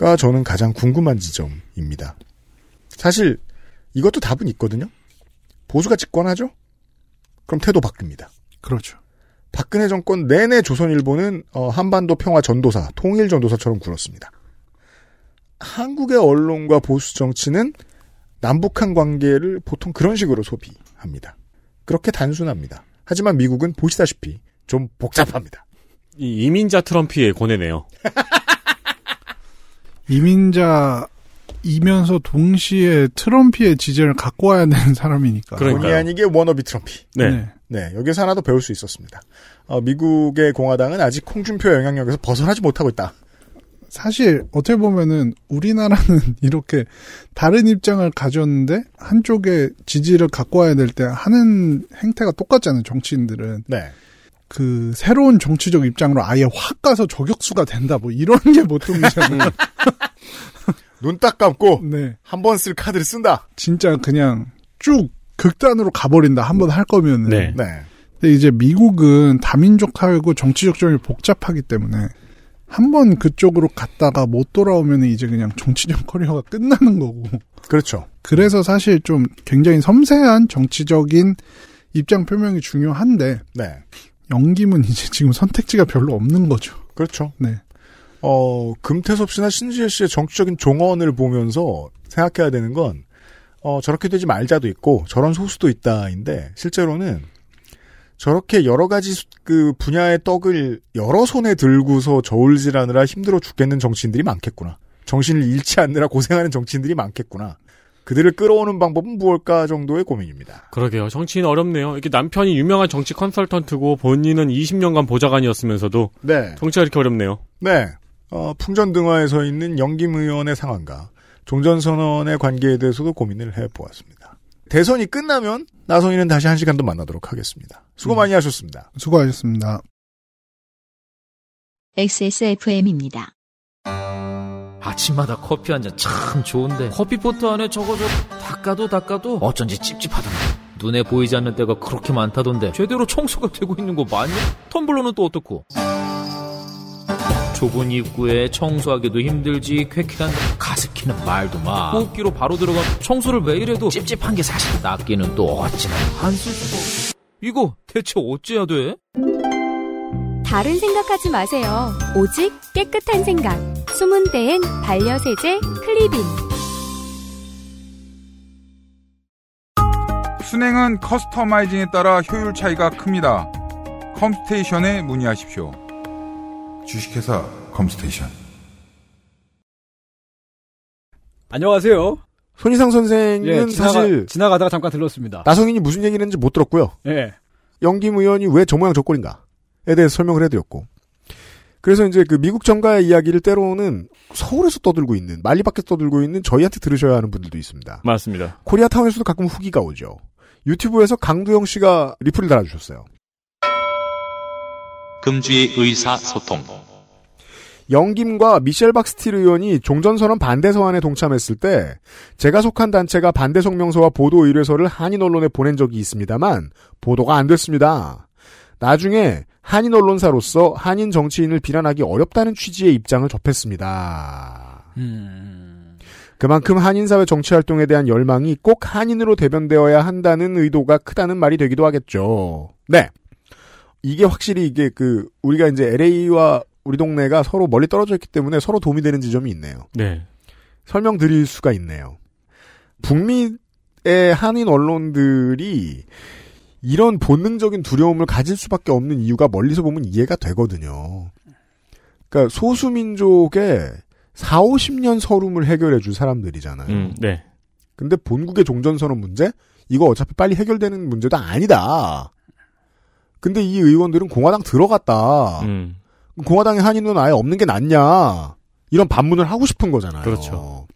가 저는 가장 궁금한 지점입니다. 사실 이것도 답은 있거든요. 보수가 집권하죠? 그럼 태도 바뀝니다. 그렇죠. 박근혜 정권 내내 조선일보는 어, 한반도 평화 전도사, 통일 전도사처럼 굴었습니다. 한국의 언론과 보수 정치는 남북한 관계를 보통 그런 식으로 소비합니다. 그렇게 단순합니다. 하지만 미국은 보시다시피 좀 복잡합니다. 이 이민자 트럼프의 고뇌네요. 이민자 이면서 동시에 트럼피의 지지를 갖고 와야 되는 사람이니까. 본의 아니게 워너비 트럼피. 네. 네, 여기서 하나 더 배울 수 있었습니다. 어, 미국의 공화당은 아직 홍준표 영향력에서 벗어나지 못하고 있다. 사실 어떻게 보면은 우리나라는 이렇게 다른 입장을 가졌는데 한쪽에 지지를 갖고 와야 될 때 하는 행태가 똑같잖아요. 정치인들은 네. 그 새로운 정치적 입장으로 아예 확 가서 저격수가 된다 뭐 이런 게 보통이잖아요. 눈 딱 감고 네, 한 번 쓸 카드를 쓴다. 진짜 그냥 쭉 극단으로 가버린다. 한 번 할 거면은. 네. 네. 근데 이제 미국은 다민족 사회고 정치적 점이 복잡하기 때문에 한 번 그쪽으로 갔다가 못 돌아오면 이제 그냥 정치적 커리어가 끝나는 거고. 그렇죠. 그래서 사실 좀 굉장히 섬세한 정치적인 입장 표명이 중요한데 네. 영김은 이제 지금 선택지가 별로 없는 거죠. 그렇죠. 네. 어, 금태섭 씨나 신지혜 씨의 정치적인 종언을 보면서 생각해야 되는 건, 어, 저렇게 되지 말자도 있고, 저런 소수도 있다인데, 실제로는 저렇게 여러 가지 수- 그 분야의 떡을 여러 손에 들고서 저울질하느라 힘들어 죽겠는 정치인들이 많겠구나. 정신을 잃지 않느라 고생하는 정치인들이 많겠구나. 그들을 끌어오는 방법은 무엇일까 정도의 고민입니다. 그러게요. 정치인 어렵네요. 이렇게 남편이 유명한 정치 컨설턴트고 본인은 20년간 보좌관이었으면서도 네. 정치가 이렇게 어렵네요. 네. 어, 풍전등화에 서 있는 영김 의원의 상황과 종전선언의 관계에 대해서도 고민을 해보았습니다. 대선이 끝나면 나성이는 다시 한 시간 더 만나도록 하겠습니다. 수고 많이 하셨습니다. 수고하셨습니다. XSFM입니다. 아침마다 커피 한 잔 참 좋은데 커피포트 안에 저거 저 닦아도 닦아도 어쩐지 찝찝하던데 눈에 보이지 않는 때가 그렇게 많다던데 제대로 청소가 되고 있는 거 맞냐? 텀블러는 또 어떻고? 좁은 입구에 청소하기도 힘들지 쾌쾌한 가습기는 말도 마 호흡기로 바로 들어가 청소를 매일 해도 찝찝한 게 사실 낫기는 또 어찌나 수가 없 이거 대체 어찌해야 돼? 다른 생각하지 마세요. 오직 깨끗한 생각. 숨은 때엔 반려세제 클리빈. 순행은 커스터마이징에 따라 효율 차이가 큽니다. 컴스테이션에 문의하십시오. 주식회사 컴스테이션. 안녕하세요. 손희상 선생은 예, 지나가, 사실 지나가다가 잠깐 들렀습니다. 나성인이 무슨 얘기를 했는지 못 들었고요. 예. 영김 의원이 왜 저 모양 저 꼴인가에 대해서 설명을 해드렸고. 그래서 이제 그 미국 정가의 이야기를 때로는 서울에서 떠들고 있는, 말리 밖에서 떠들고 있는 저희한테 들으셔야 하는 분들도 있습니다. 맞습니다. 코리아타운에서도 가끔 후기가 오죠. 유튜브에서 강두영 씨가 리플을 달아주셨어요. 금주의 의사소통. 영김과 미셸 박스틸 의원이 종전선언 반대 서한에 동참했을 때 제가 속한 단체가 반대 성명서와 보도 의뢰서를 한인 언론에 보낸 적이 있습니다만 보도가 안 됐습니다. 나중에 한인 언론사로서 한인 정치인을 비난하기 어렵다는 취지의 입장을 접했습니다. 그만큼 한인사회 정치 활동에 대한 열망이 꼭 한인으로 대변되어야 한다는 의도가 크다는 말이 되기도 하겠죠. 네. 이게 확실히 이게 그, 우리가 이제 LA와 우리 동네가 서로 멀리 떨어져 있기 때문에 서로 도움이 되는 지점이 있네요. 네. 설명드릴 수가 있네요. 북미의 한인 언론들이 이런 본능적인 두려움을 가질 수밖에 없는 이유가 멀리서 보면 이해가 되거든요. 그러니까 소수민족의 4, 50년 서름을 해결해 줄 사람들이잖아요. 음, 네. 근데 본국의 종전선언 문제? 이거 어차피 빨리 해결되는 문제도 아니다. 근데 이 의원들은 공화당 들어갔다. 음. 공화당의 한인은 아예 없는 게 낫냐. 이런 반문을 하고 싶은 거잖아요. 그렇죠.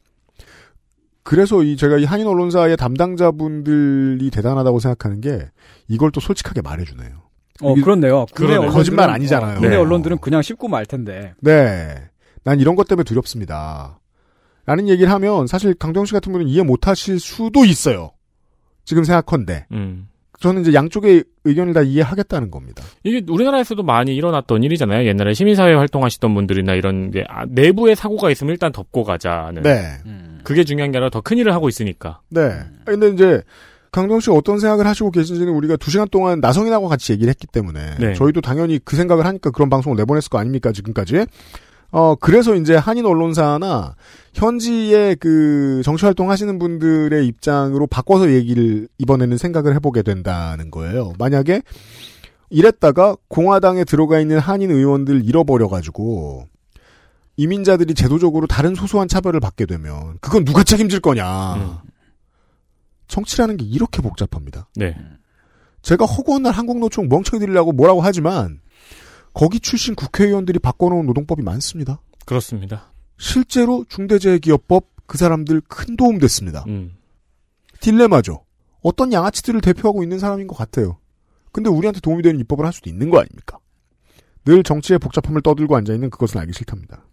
그래서 이 제가 이 한인 언론사의 담당자분들이 대단하다고 생각하는 게 이걸 또 솔직하게 말해주네요. 어, 그렇네요. 언론들은- 거짓말 아니잖아요. 어, 국내 네. 언론들은 그냥 씹고 말 텐데. 네. 난 이런 것 때문에 두렵습니다. 라는 얘기를 하면 사실 강정 씨 같은 분은 이해 못 하실 수도 있어요. 지금 생각컨대. 음. 저는 이제 양쪽의 의견을 다 이해하겠다는 겁니다. 이게 우리나라에서도 많이 일어났던 일이잖아요. 옛날에 시민사회 활동하시던 분들이나 이런 게 아, 내부에 사고가 있으면 일단 덮고 가자는. 네. 그게 중요한 게 아니라 더 큰 일을 하고 있으니까. 네. 근데 이제 강동 씨 어떤 생각을 하시고 계신지는 우리가 두 시간 동안 나성인하고 같이 얘기를 했기 때문에 네. 저희도 당연히 그 생각을 하니까 그런 방송을 내보냈을 거 아닙니까 지금까지. 어 그래서 이제 한인 언론사나 현지의 그 정치 활동 하시는 분들의 입장으로 바꿔서 얘기를 이번에는 생각을 해보게 된다는 거예요. 만약에 이랬다가 공화당에 들어가 있는 한인 의원들 잃어버려 가지고 이민자들이 제도적으로 다른 소소한 차별을 받게 되면 그건 누가 책임질 거냐. 정치라는 게 이렇게 복잡합니다. 네. 제가 허구한 날 한국노총 멍청이 들이라고 뭐라고 하지만 거기 출신 국회의원들이 바꿔놓은 노동법이 많습니다. 그렇습니다. 실제로 중대재해기업법 그 사람들 큰 도움 됐습니다. 음. 딜레마죠. 어떤 양아치들을 대표하고 있는 사람인 것 같아요. 근데 우리한테 도움이 되는 입법을 할 수도 있는 거 아닙니까? 늘 정치의 복잡함을 떠들고 앉아있는 그것은 알기 싫답니다.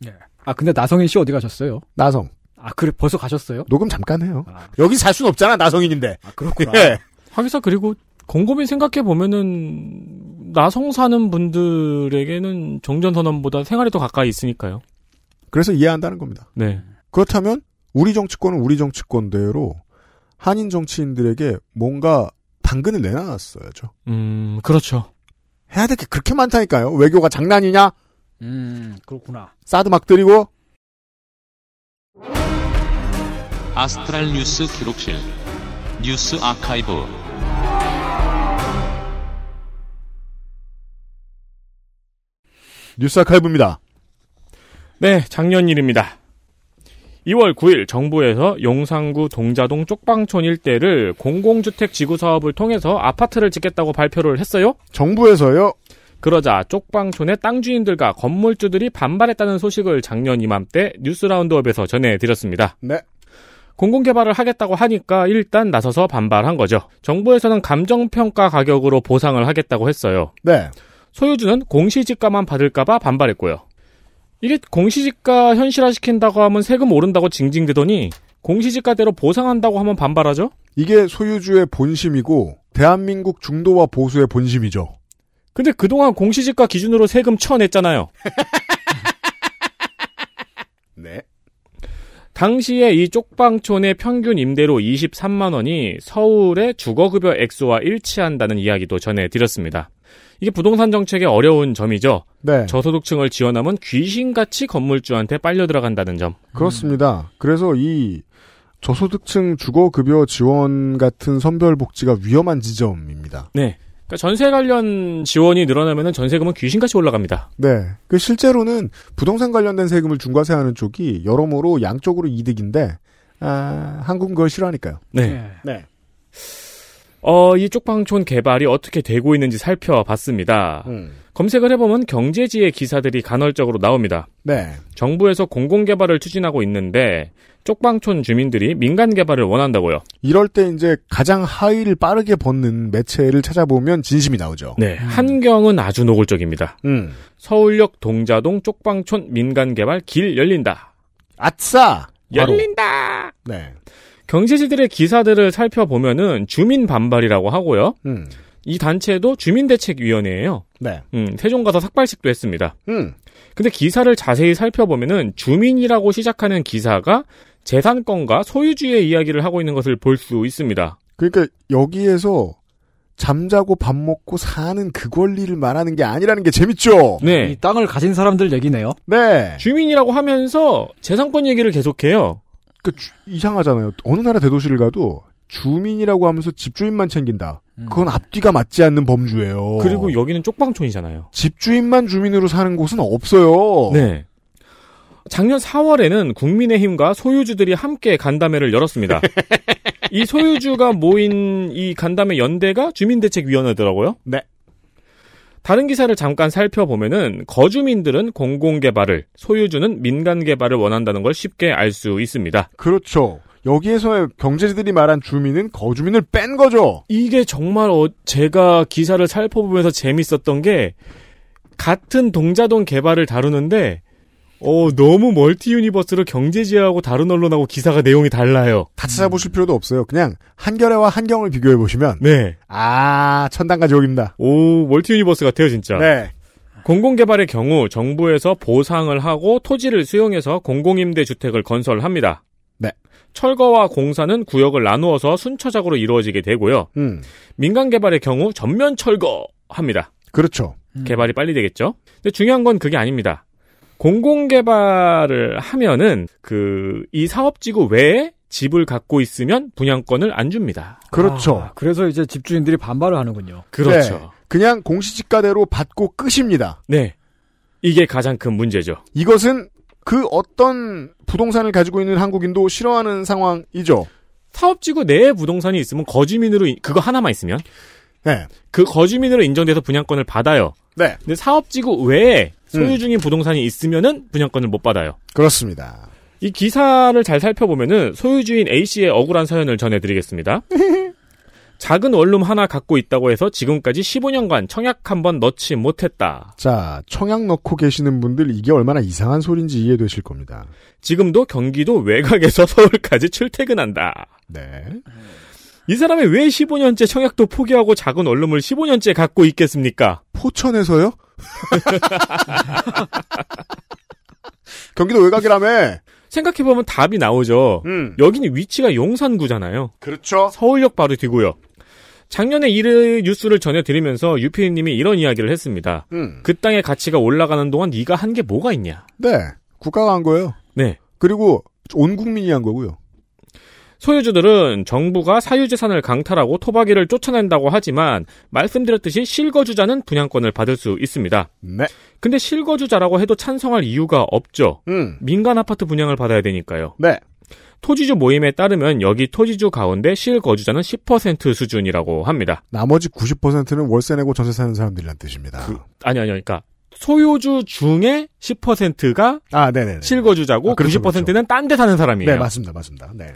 아, 근데 나성인 씨 어디 가셨어요? 나성. 아, 그래, 벌써 가셨어요? 녹음 잠깐 해요. 여기 살 순 없잖아, 나성인인데. 아, 그렇구나. 예. 하기사 그리고 곰곰이 생각해 보면은 나성 사는 분들에게는 종전선언보다 생활이 더 가까이 있으니까요. 그래서 이해한다는 겁니다. 네. 그렇다면 우리 정치권은 우리 정치권대로 한인 정치인들에게 뭔가 당근을 내놔놨어야죠. 음, 그렇죠. 해야 될 게 그렇게 많다니까요. 외교가 장난이냐? 음, 그렇구나. 사드 막 들이고 아스트랄 뉴스 기록실 뉴스 아카이브 뉴스 아카이브입니다. 네, 작년 일입니다. 2월 9일 정부에서 용산구 동자동 쪽방촌 일대를 공공주택 지구 사업을 통해서 아파트를 짓겠다고 발표를 했어요. 정부에서요. 그러자 쪽방촌의 땅 주인들과 건물주들이 반발했다는 소식을 작년 이맘때 뉴스 라운드업에서 전해드렸습니다. 네. 공공개발을 하겠다고 하니까 일단 나서서 반발한 거죠. 정부에서는 감정평가 가격으로 보상을 하겠다고 했어요. 네. 소유주는 공시지가만 받을까봐 반발했고요. 이게 공시지가 현실화시킨다고 하면 세금 오른다고 징징대더니 공시지가대로 보상한다고 하면 반발하죠? 이게 소유주의 본심이고 대한민국 중도와 보수의 본심이죠. 근데 그동안 공시지가 기준으로 세금 쳐냈잖아요. 네. 당시에 이 쪽방촌의 평균 임대료 23만 원이 서울의 주거급여 액수와 일치한다는 이야기도 전해드렸습니다. 이게 부동산 정책의 어려운 점이죠. 네. 저소득층을 지원하면 귀신같이 건물주한테 빨려 들어간다는 점. 그렇습니다. 그래서 이 저소득층 주거급여 지원 같은 선별복지가 위험한 지점입니다. 네. 그러니까 전세 관련 지원이 늘어나면 전세금은 귀신같이 올라갑니다. 네. 그 실제로는 부동산 관련된 세금을 중과세하는 쪽이 여러모로 양쪽으로 이득인데 아, 한국은 그걸 싫어하니까요. 네. 네. 어, 이 쪽방촌 개발이 어떻게 되고 있는지 살펴봤습니다. 음. 검색을 해보면 경제지의 기사들이 간헐적으로 나옵니다. 네. 정부에서 공공개발을 추진하고 있는데 쪽방촌 주민들이 민간 개발을 원한다고요. 이럴 때 이제 가장 하위를 빠르게 벗는 매체를 찾아보면 진심이 나오죠. 네, 한경은 아주 노골적입니다. 음. 서울역 동자동 쪽방촌 민간 개발 길 열린다. 아싸! 바로. 열린다. 네. 경제지들의 기사들을 살펴보면은 주민 반발이라고 하고요. 음. 이 단체도 주민대책위원회예요. 네. 음, 세종 가서 삭발식도 했습니다. 음. 근데 기사를 자세히 살펴보면은 주민이라고 시작하는 기사가 재산권과 소유주의 이야기를 하고 있는 것을 볼 수 있습니다. 그러니까 여기에서 잠자고 밥 먹고 사는 그 권리를 말하는 게 아니라는 게 재밌죠. 네. 이 땅을 가진 사람들 얘기네요. 네. 주민이라고 하면서 재산권 얘기를 계속해요. 그 주- 이상하잖아요. 어느 나라 대도시를 가도 주민이라고 하면서 집주인만 챙긴다. 그건 앞뒤가 맞지 않는 범주예요. 그리고 여기는 쪽방촌이잖아요. 집주인만 주민으로 사는 곳은 없어요. 네. 작년 4월에는 국민의힘과 소유주들이 함께 간담회를 열었습니다. 이 소유주가 모인 이 간담회 연대가 주민대책위원회더라고요. 네. 다른 기사를 잠깐 살펴보면은 거주민들은 공공개발을, 소유주는 민간개발을 원한다는 걸 쉽게 알 수 있습니다. 그렇죠. 여기에서의 경제지들이 말한 주민은 거주민을 뺀 거죠. 이게 정말 어, 제가 기사를 살펴보면서 재밌었던 게 같은 동자동 개발을 다루는데 어, 너무 multi universe로 경제지하고 다른 언론하고 기사가 내용이 달라요. 다 찾아보실 필요도 없어요. 그냥 한겨레와 한경을 비교해 보시면 네. 아 천당과 지옥입니다. 오, multi universe 같아요, 진짜. 네. 공공개발의 경우 정부에서 보상을 하고 토지를 수용해서 공공임대 주택을 건설합니다. 네. 철거와 공사는 구역을 나누어서 순차적으로 이루어지게 되고요. 음. 민간 개발의 경우 전면 철거합니다. 그렇죠. 개발이 빨리 되겠죠. 근데 중요한 건 그게 아닙니다. 공공개발을 하면은 그 이 사업지구 외에 집을 갖고 있으면 분양권을 안 줍니다. 그렇죠. 아, 그래서 이제 집주인들이 반발을 하는군요. 그렇죠. 네. 그냥 공시지가대로 받고 끝입니다. 네. 이게 가장 큰 문제죠. 이것은 그 어떤 부동산을 가지고 있는 한국인도 싫어하는 상황이죠. 사업지구 내에 부동산이 있으면 거주민으로 인- 그거 하나만 있으면 네. 그 거주민으로 인정돼서 분양권을 받아요. 네. 근데 사업지구 외에 소유 음. 중인 부동산이 있으면은 분양권을 못 받아요. 그렇습니다. 이 기사를 잘 살펴보면은 소유주인 A 씨의 억울한 사연을 전해드리겠습니다. 작은 원룸 하나 갖고 있다고 해서 지금까지 15년간 청약 한 번 넣지 못했다. 자, 청약 넣고 계시는 분들 이게 얼마나 이상한 소리인지 이해되실 겁니다. 지금도 경기도 외곽에서 서울까지 출퇴근한다. 네. 이 사람이 왜 15년째 청약도 포기하고 작은 원룸을 15년째 갖고 있겠습니까? 포천에서요? 경기도 외곽이라며. 생각해보면 답이 나오죠. 음. 여기는 위치가 용산구잖아요. 그렇죠. 서울역 바로 뒤고요. 작년에 이 뉴스를 전해드리면서 유피님이 이런 이야기를 했습니다. 음. 그 땅의 가치가 올라가는 동안 네가 한 게 뭐가 있냐? 네. 국가가 한 거예요. 네. 그리고 온 국민이 한 거고요. 소유주들은 정부가 사유재산을 강탈하고 토박이를 쫓아낸다고 하지만 말씀드렸듯이 실거주자는 분양권을 받을 수 있습니다. 네. 근데 실거주자라고 해도 찬성할 이유가 없죠. 음. 민간 아파트 분양을 받아야 되니까요. 네. 토지주 모임에 따르면 여기 토지주 가운데 실거주자는 10% 수준이라고 합니다. 나머지 90%는 월세 내고 전세 사는 사람들이란 뜻입니다. 아니 아니 그러니까 소유주 중에 10%가 아, 네네. 실거주자고 아, 그렇죠, 90%는 딴데 사는 사람이에요. 네, 맞습니다. 맞습니다. 네.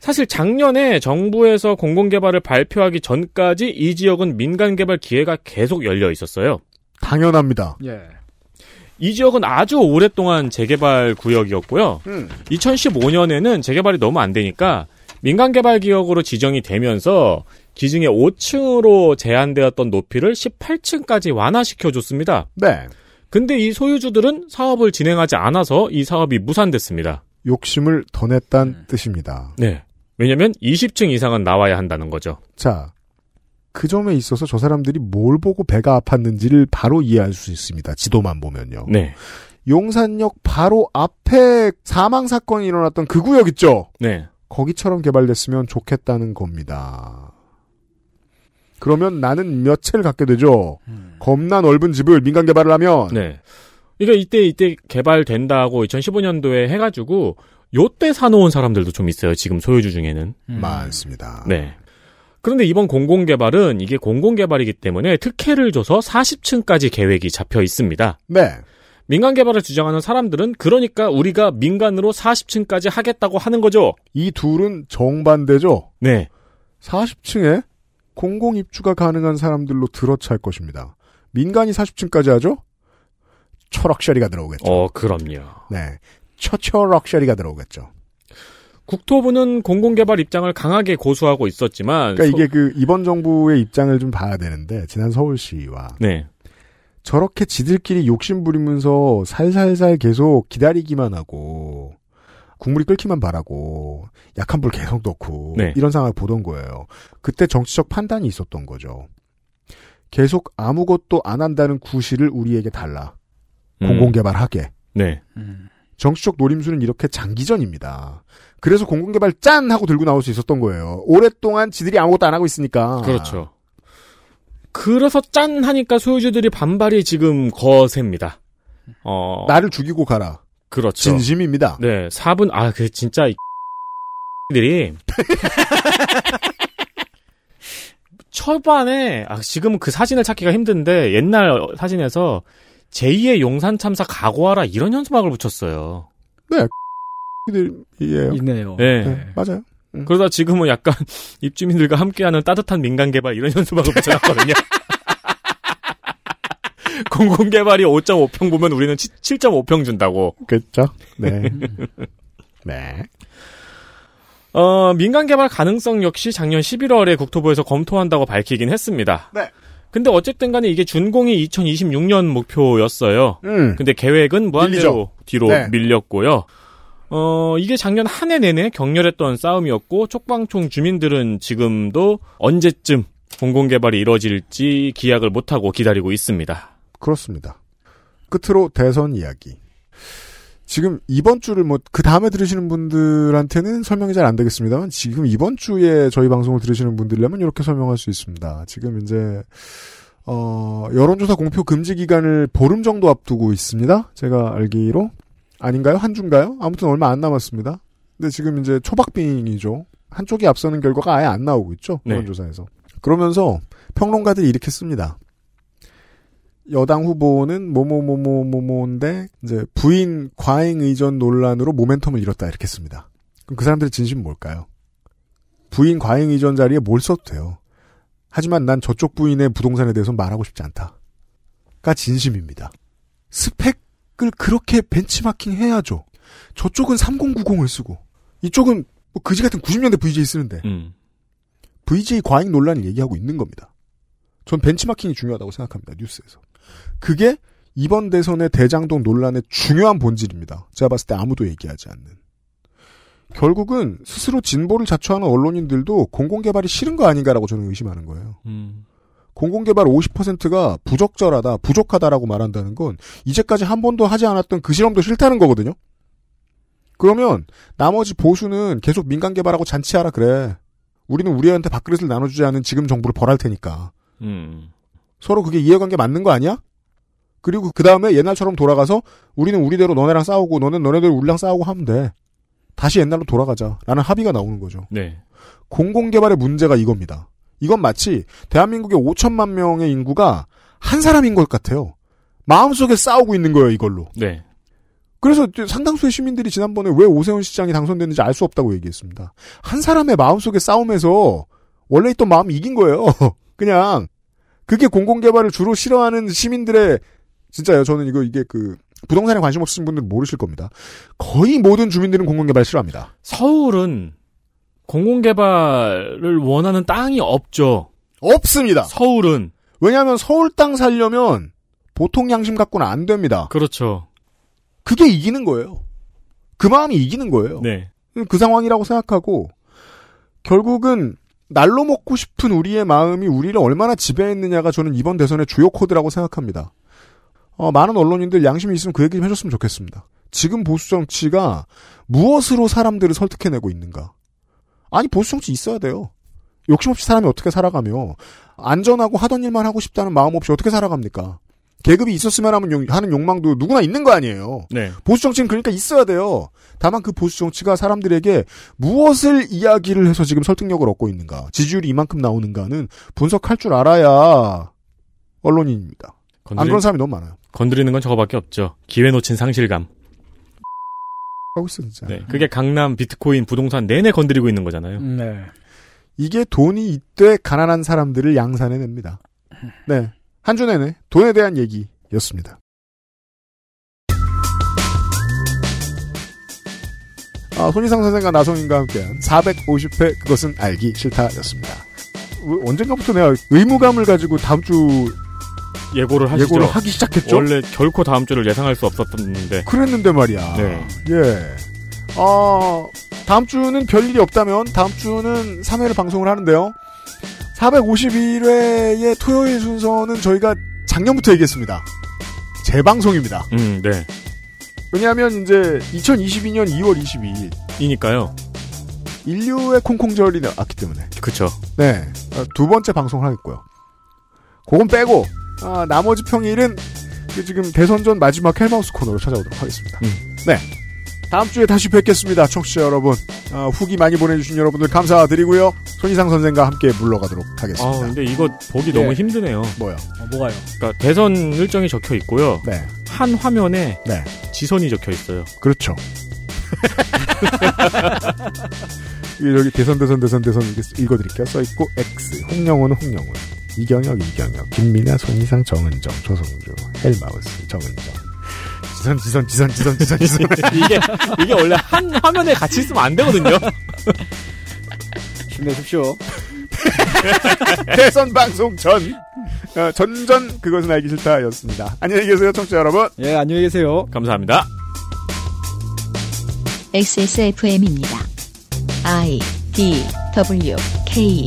사실 작년에 정부에서 공공개발을 발표하기 전까지 이 지역은 민간개발 기회가 계속 열려 있었어요. 당연합니다. 예. 이 지역은 아주 오랫동안 재개발 구역이었고요. 음. 2015년에는 재개발이 너무 안 되니까 민간개발 기역으로 지정이 되면서 기증의 5층으로 제한되었던 높이를 18층까지 완화시켜줬습니다. 네. 근데 이 소유주들은 사업을 진행하지 않아서 이 사업이 무산됐습니다. 욕심을 더 냈단 뜻입니다. 네. 왜냐면 20층 이상은 나와야 한다는 거죠. 자, 그 점에 있어서 저 사람들이 뭘 보고 배가 아팠는지를 바로 이해할 수 있습니다. 지도만 보면요. 네. 용산역 바로 앞에 사망 사건이 일어났던 그 구역 있죠? 네. 거기처럼 개발됐으면 좋겠다는 겁니다. 그러면 나는 몇 채를 갖게 되죠. 겁나 넓은 집을 민간 개발을 하면 네. 그러니까 이때 이때 개발된다고 2015년도에 해가지고 요때 사놓은 사람들도 좀 있어요. 지금 소유주 중에는. 많습니다. 네. 그런데 이번 공공개발은 이게 공공개발이기 때문에 특혜를 줘서 40층까지 계획이 잡혀 있습니다. 네. 민간 개발을 주장하는 사람들은 그러니까 우리가 민간으로 40층까지 하겠다고 하는 거죠. 이 둘은 정반대죠. 네. 40층에 공공 입주가 가능한 사람들로 들어찰 것입니다. 민간이 40층까지 하죠? 초럭셔리가 들어오겠죠. 어, 그럼요. 네. 초초럭셔리가 들어오겠죠. 국토부는 공공개발 입장을 강하게 고수하고 있었지만 그러니까 서- 이게 그 이번 정부의 입장을 좀 봐야 되는데 지난 서울시와 네. 저렇게 지들끼리 욕심 부리면서 살살살 계속 기다리기만 하고 국물이 끓기만 바라고 약한 불 계속 넣고 네. 이런 상황을 보던 거예요. 그때 정치적 판단이 있었던 거죠. 계속 아무것도 안 한다는 구실을 우리에게 달라. 음. 공공개발하게. 네. 정치적 노림수는 이렇게 장기전입니다. 그래서 공공개발 짠 하고 들고 나올 수 있었던 거예요. 오랫동안 지들이 아무것도 안 하고 있으니까. 그렇죠. 그래서 짠 하니까 소유주들이 반발이 지금 거셉니다. 어. 나를 죽이고 가라. 그렇죠. 진심입니다. 네, 4분, 아, 그, 진짜, 이 들이 초반에, 아, 지금 그 사진을 찾기가 힘든데, 옛날 사진에서, 제2의 용산 참사 각오하라, 이런 현수막을 붙였어요. 네. 이에요. 있네요. 네. 네, 맞아요. 음. 그러다 지금은 약간, 입주민들과 함께하는 따뜻한 민간 개발, 이런 현수막을 붙여놨거든요. 공공 개발이 5.5평 보면 우리는 7.5평 준다고. 그렇죠. 네. 네. 어, 민간 개발 가능성 역시 작년 11월에 국토부에서 검토한다고 밝히긴 했습니다. 네. 근데 어쨌든 간에 이게 준공이 2026년 목표였어요. 음. 근데 계획은 무한대로 밀리죠. 뒤로 네. 밀렸고요. 어, 이게 작년 한 해 내내 격렬했던 싸움이었고, 촉방총 주민들은 지금도 언제쯤 공공 개발이 이뤄질지 기약을 못 하고 기다리고 있습니다. 그렇습니다. 끝으로 대선 이야기. 지금 이번 주를 뭐 그 다음에 들으시는 분들한테는 설명이 잘 안 되겠습니다만 지금 이번 주에 저희 방송을 들으시는 분들이라면 이렇게 설명할 수 있습니다. 지금 이제 어 여론조사 공표 금지 기간을 보름 정도 앞두고 있습니다. 제가 알기로 아닌가요? 한 주인가요? 아무튼 얼마 안 남았습니다. 근데 지금 이제 초박빙이죠. 한쪽이 앞서는 결과가 아예 안 나오고 있죠. 네. 여론조사에서. 그러면서 평론가들이 이렇게 씁니다. 여당 후보는 뭐뭐뭐뭐뭐뭐인데 이제 부인 과잉 의전 논란으로 모멘텀을 잃었다 이렇게 씁니다. 그럼 그 사람들의 진심은 뭘까요? 부인 과잉 의전 자리에 뭘 써도 돼요. 하지만 난 저쪽 부인의 부동산에 대해서 말하고 싶지 않다.가 진심입니다. 스펙을 그렇게 벤치마킹 해야죠. 저쪽은 3090을 쓰고 이쪽은 뭐 그지 같은 90년대 VJ 쓰는데 음. VJ 과잉 논란을 얘기하고 있는 겁니다. 전 벤치마킹이 중요하다고 생각합니다. 뉴스에서. 그게 이번 대선의 대장동 논란의 중요한 본질입니다. 제가 봤을 때 아무도 얘기하지 않는. 결국은 스스로 진보를 자처하는 언론인들도 공공개발이 싫은 거 아닌가라고 저는 의심하는 거예요. 음. 공공개발 50%가 부적절하다, 부족하다라고 말한다는 건 이제까지 한 번도 하지 않았던 그 실험도 싫다는 거거든요. 그러면 나머지 보수는 계속 민간 개발하고 잔치하라 그래. 우리는 우리한테 밥그릇을 나눠주지 않은 지금 정부를 벌할 테니까. 음. 서로 그게 이해관계 맞는 거 아니야? 그리고 그 다음에 옛날처럼 돌아가서 우리는 우리대로 너네랑 싸우고 너는 너네대로 우리랑 싸우고 하면 돼. 다시 옛날로 돌아가자. 라는 합의가 나오는 거죠. 네. 공공개발의 문제가 이겁니다. 이건 마치 대한민국의 5천만 명의 인구가 한 사람인 것 같아요. 마음속에 싸우고 있는 거예요, 이걸로. 네. 그래서 상당수의 시민들이 지난번에 왜 오세훈 시장이 당선됐는지 알 수 없다고 얘기했습니다. 한 사람의 마음속에 싸움에서 원래 있던 마음이 이긴 거예요. 그냥 그게 공공개발을 주로 싫어하는 시민들의 진짜요. 저는 이거 이게 그 부동산에 관심 없으신 분들은 모르실 겁니다. 거의 모든 주민들은 공공개발 싫어합니다. 서울은 공공개발을 원하는 땅이 없죠. 없습니다. 서울은. 왜냐하면 서울 땅 살려면 보통 양심 갖고는 안 됩니다. 그렇죠. 그게 이기는 거예요. 그 마음이 이기는 거예요. 네. 그 상황이라고 생각하고 결국은 날로 먹고 싶은 우리의 마음이 우리를 얼마나 지배했느냐가 저는 이번 대선의 주요 코드라고 생각합니다. 어, 많은 언론인들 양심이 있으면 그 얘기 좀 해줬으면 좋겠습니다. 지금 보수 정치가 무엇으로 사람들을 설득해내고 있는가? 아니 보수 정치 있어야 돼요. 욕심 없이 사람이 어떻게 살아가며 안전하고 하던 일만 하고 싶다는 마음 없이 어떻게 살아갑니까? 계급이 있었으면 하면 용- 하는 욕망도 누구나 있는 거 아니에요. 네. 보수 정치는 그러니까 있어야 돼요. 다만 그 보수 정치가 사람들에게 무엇을 이야기를 해서 지금 설득력을 얻고 있는가, 지지율이 이만큼 나오는가는 분석할 줄 알아야 언론인입니다. 안 그런 사람이 너무 많아요. 건드리는 건 저거밖에 없죠. 기회 놓친 상실감. 하고 있어 진짜. 네, 그게 강남 비트코인 부동산 내내 건드리고 있는 거잖아요. 네. 이게 돈이 이때 가난한 사람들을 양산해냅니다. 네. 한 주 내내 돈에 대한 얘기였습니다. 아, 손희상 선생과 나성인과 함께한 450회 그것은 알기 싫다였습니다. 왜- 언젠가부터 내가 의무감을 가지고 다음 주 예고를 하시죠. 예고를 하기 시작했죠? 원래 결코 다음 주를 예상할 수 없었는데. 그랬는데 말이야. 네. 예. 어, 다음 주는 별일이 없다면 다음 주는 3회를 방송을 하는데요. 451회의 토요일 순서는 저희가 작년부터 얘기했습니다. 재방송입니다. 음, 네. 왜냐하면 이제 2022년 2월 22일 이니까요. 인류의 콩콩절이 나왔기 때문에. 그쵸. 네. 어, 두 번째 방송을 하겠고요. 그건 빼고, 아, 나머지 평일은 그 지금 대선 전 마지막 헬마우스 코너로 찾아오도록 하겠습니다. 음. 네. 다음 주에 다시 뵙겠습니다. 청취자 여러분. 아, 후기 많이 보내주신 여러분들 감사드리고요. 손희상 선생과 함께 물러가도록 하겠습니다. 아, 근데 이거 보기 예. 너무 힘드네요. 뭐요? 어, 뭐가요? 그러니까 대선 일정이 적혀 있고요. 네. 한 화면에 네. 지선이 적혀 있어요. 그렇죠. 여기 대선 대선 대선 대선 이렇게 읽어드릴게요. 써있고 X 홍영호는 홍영호 이경혁 이경혁 김민아 손희상 정은정 조성주 헬마우스 정은정 지선 지선 지선 지선 지선 지선 이게 이게 원래 한 화면에 같이 있으면 안 되거든요. 힘내십시오. 대선 방송 전 어, 전전 그것은 알기 싫다였습니다. 안녕히 계세요 청취자 여러분. 예, 안녕히 계세요. 감사합니다. XSFM입니다. I D W K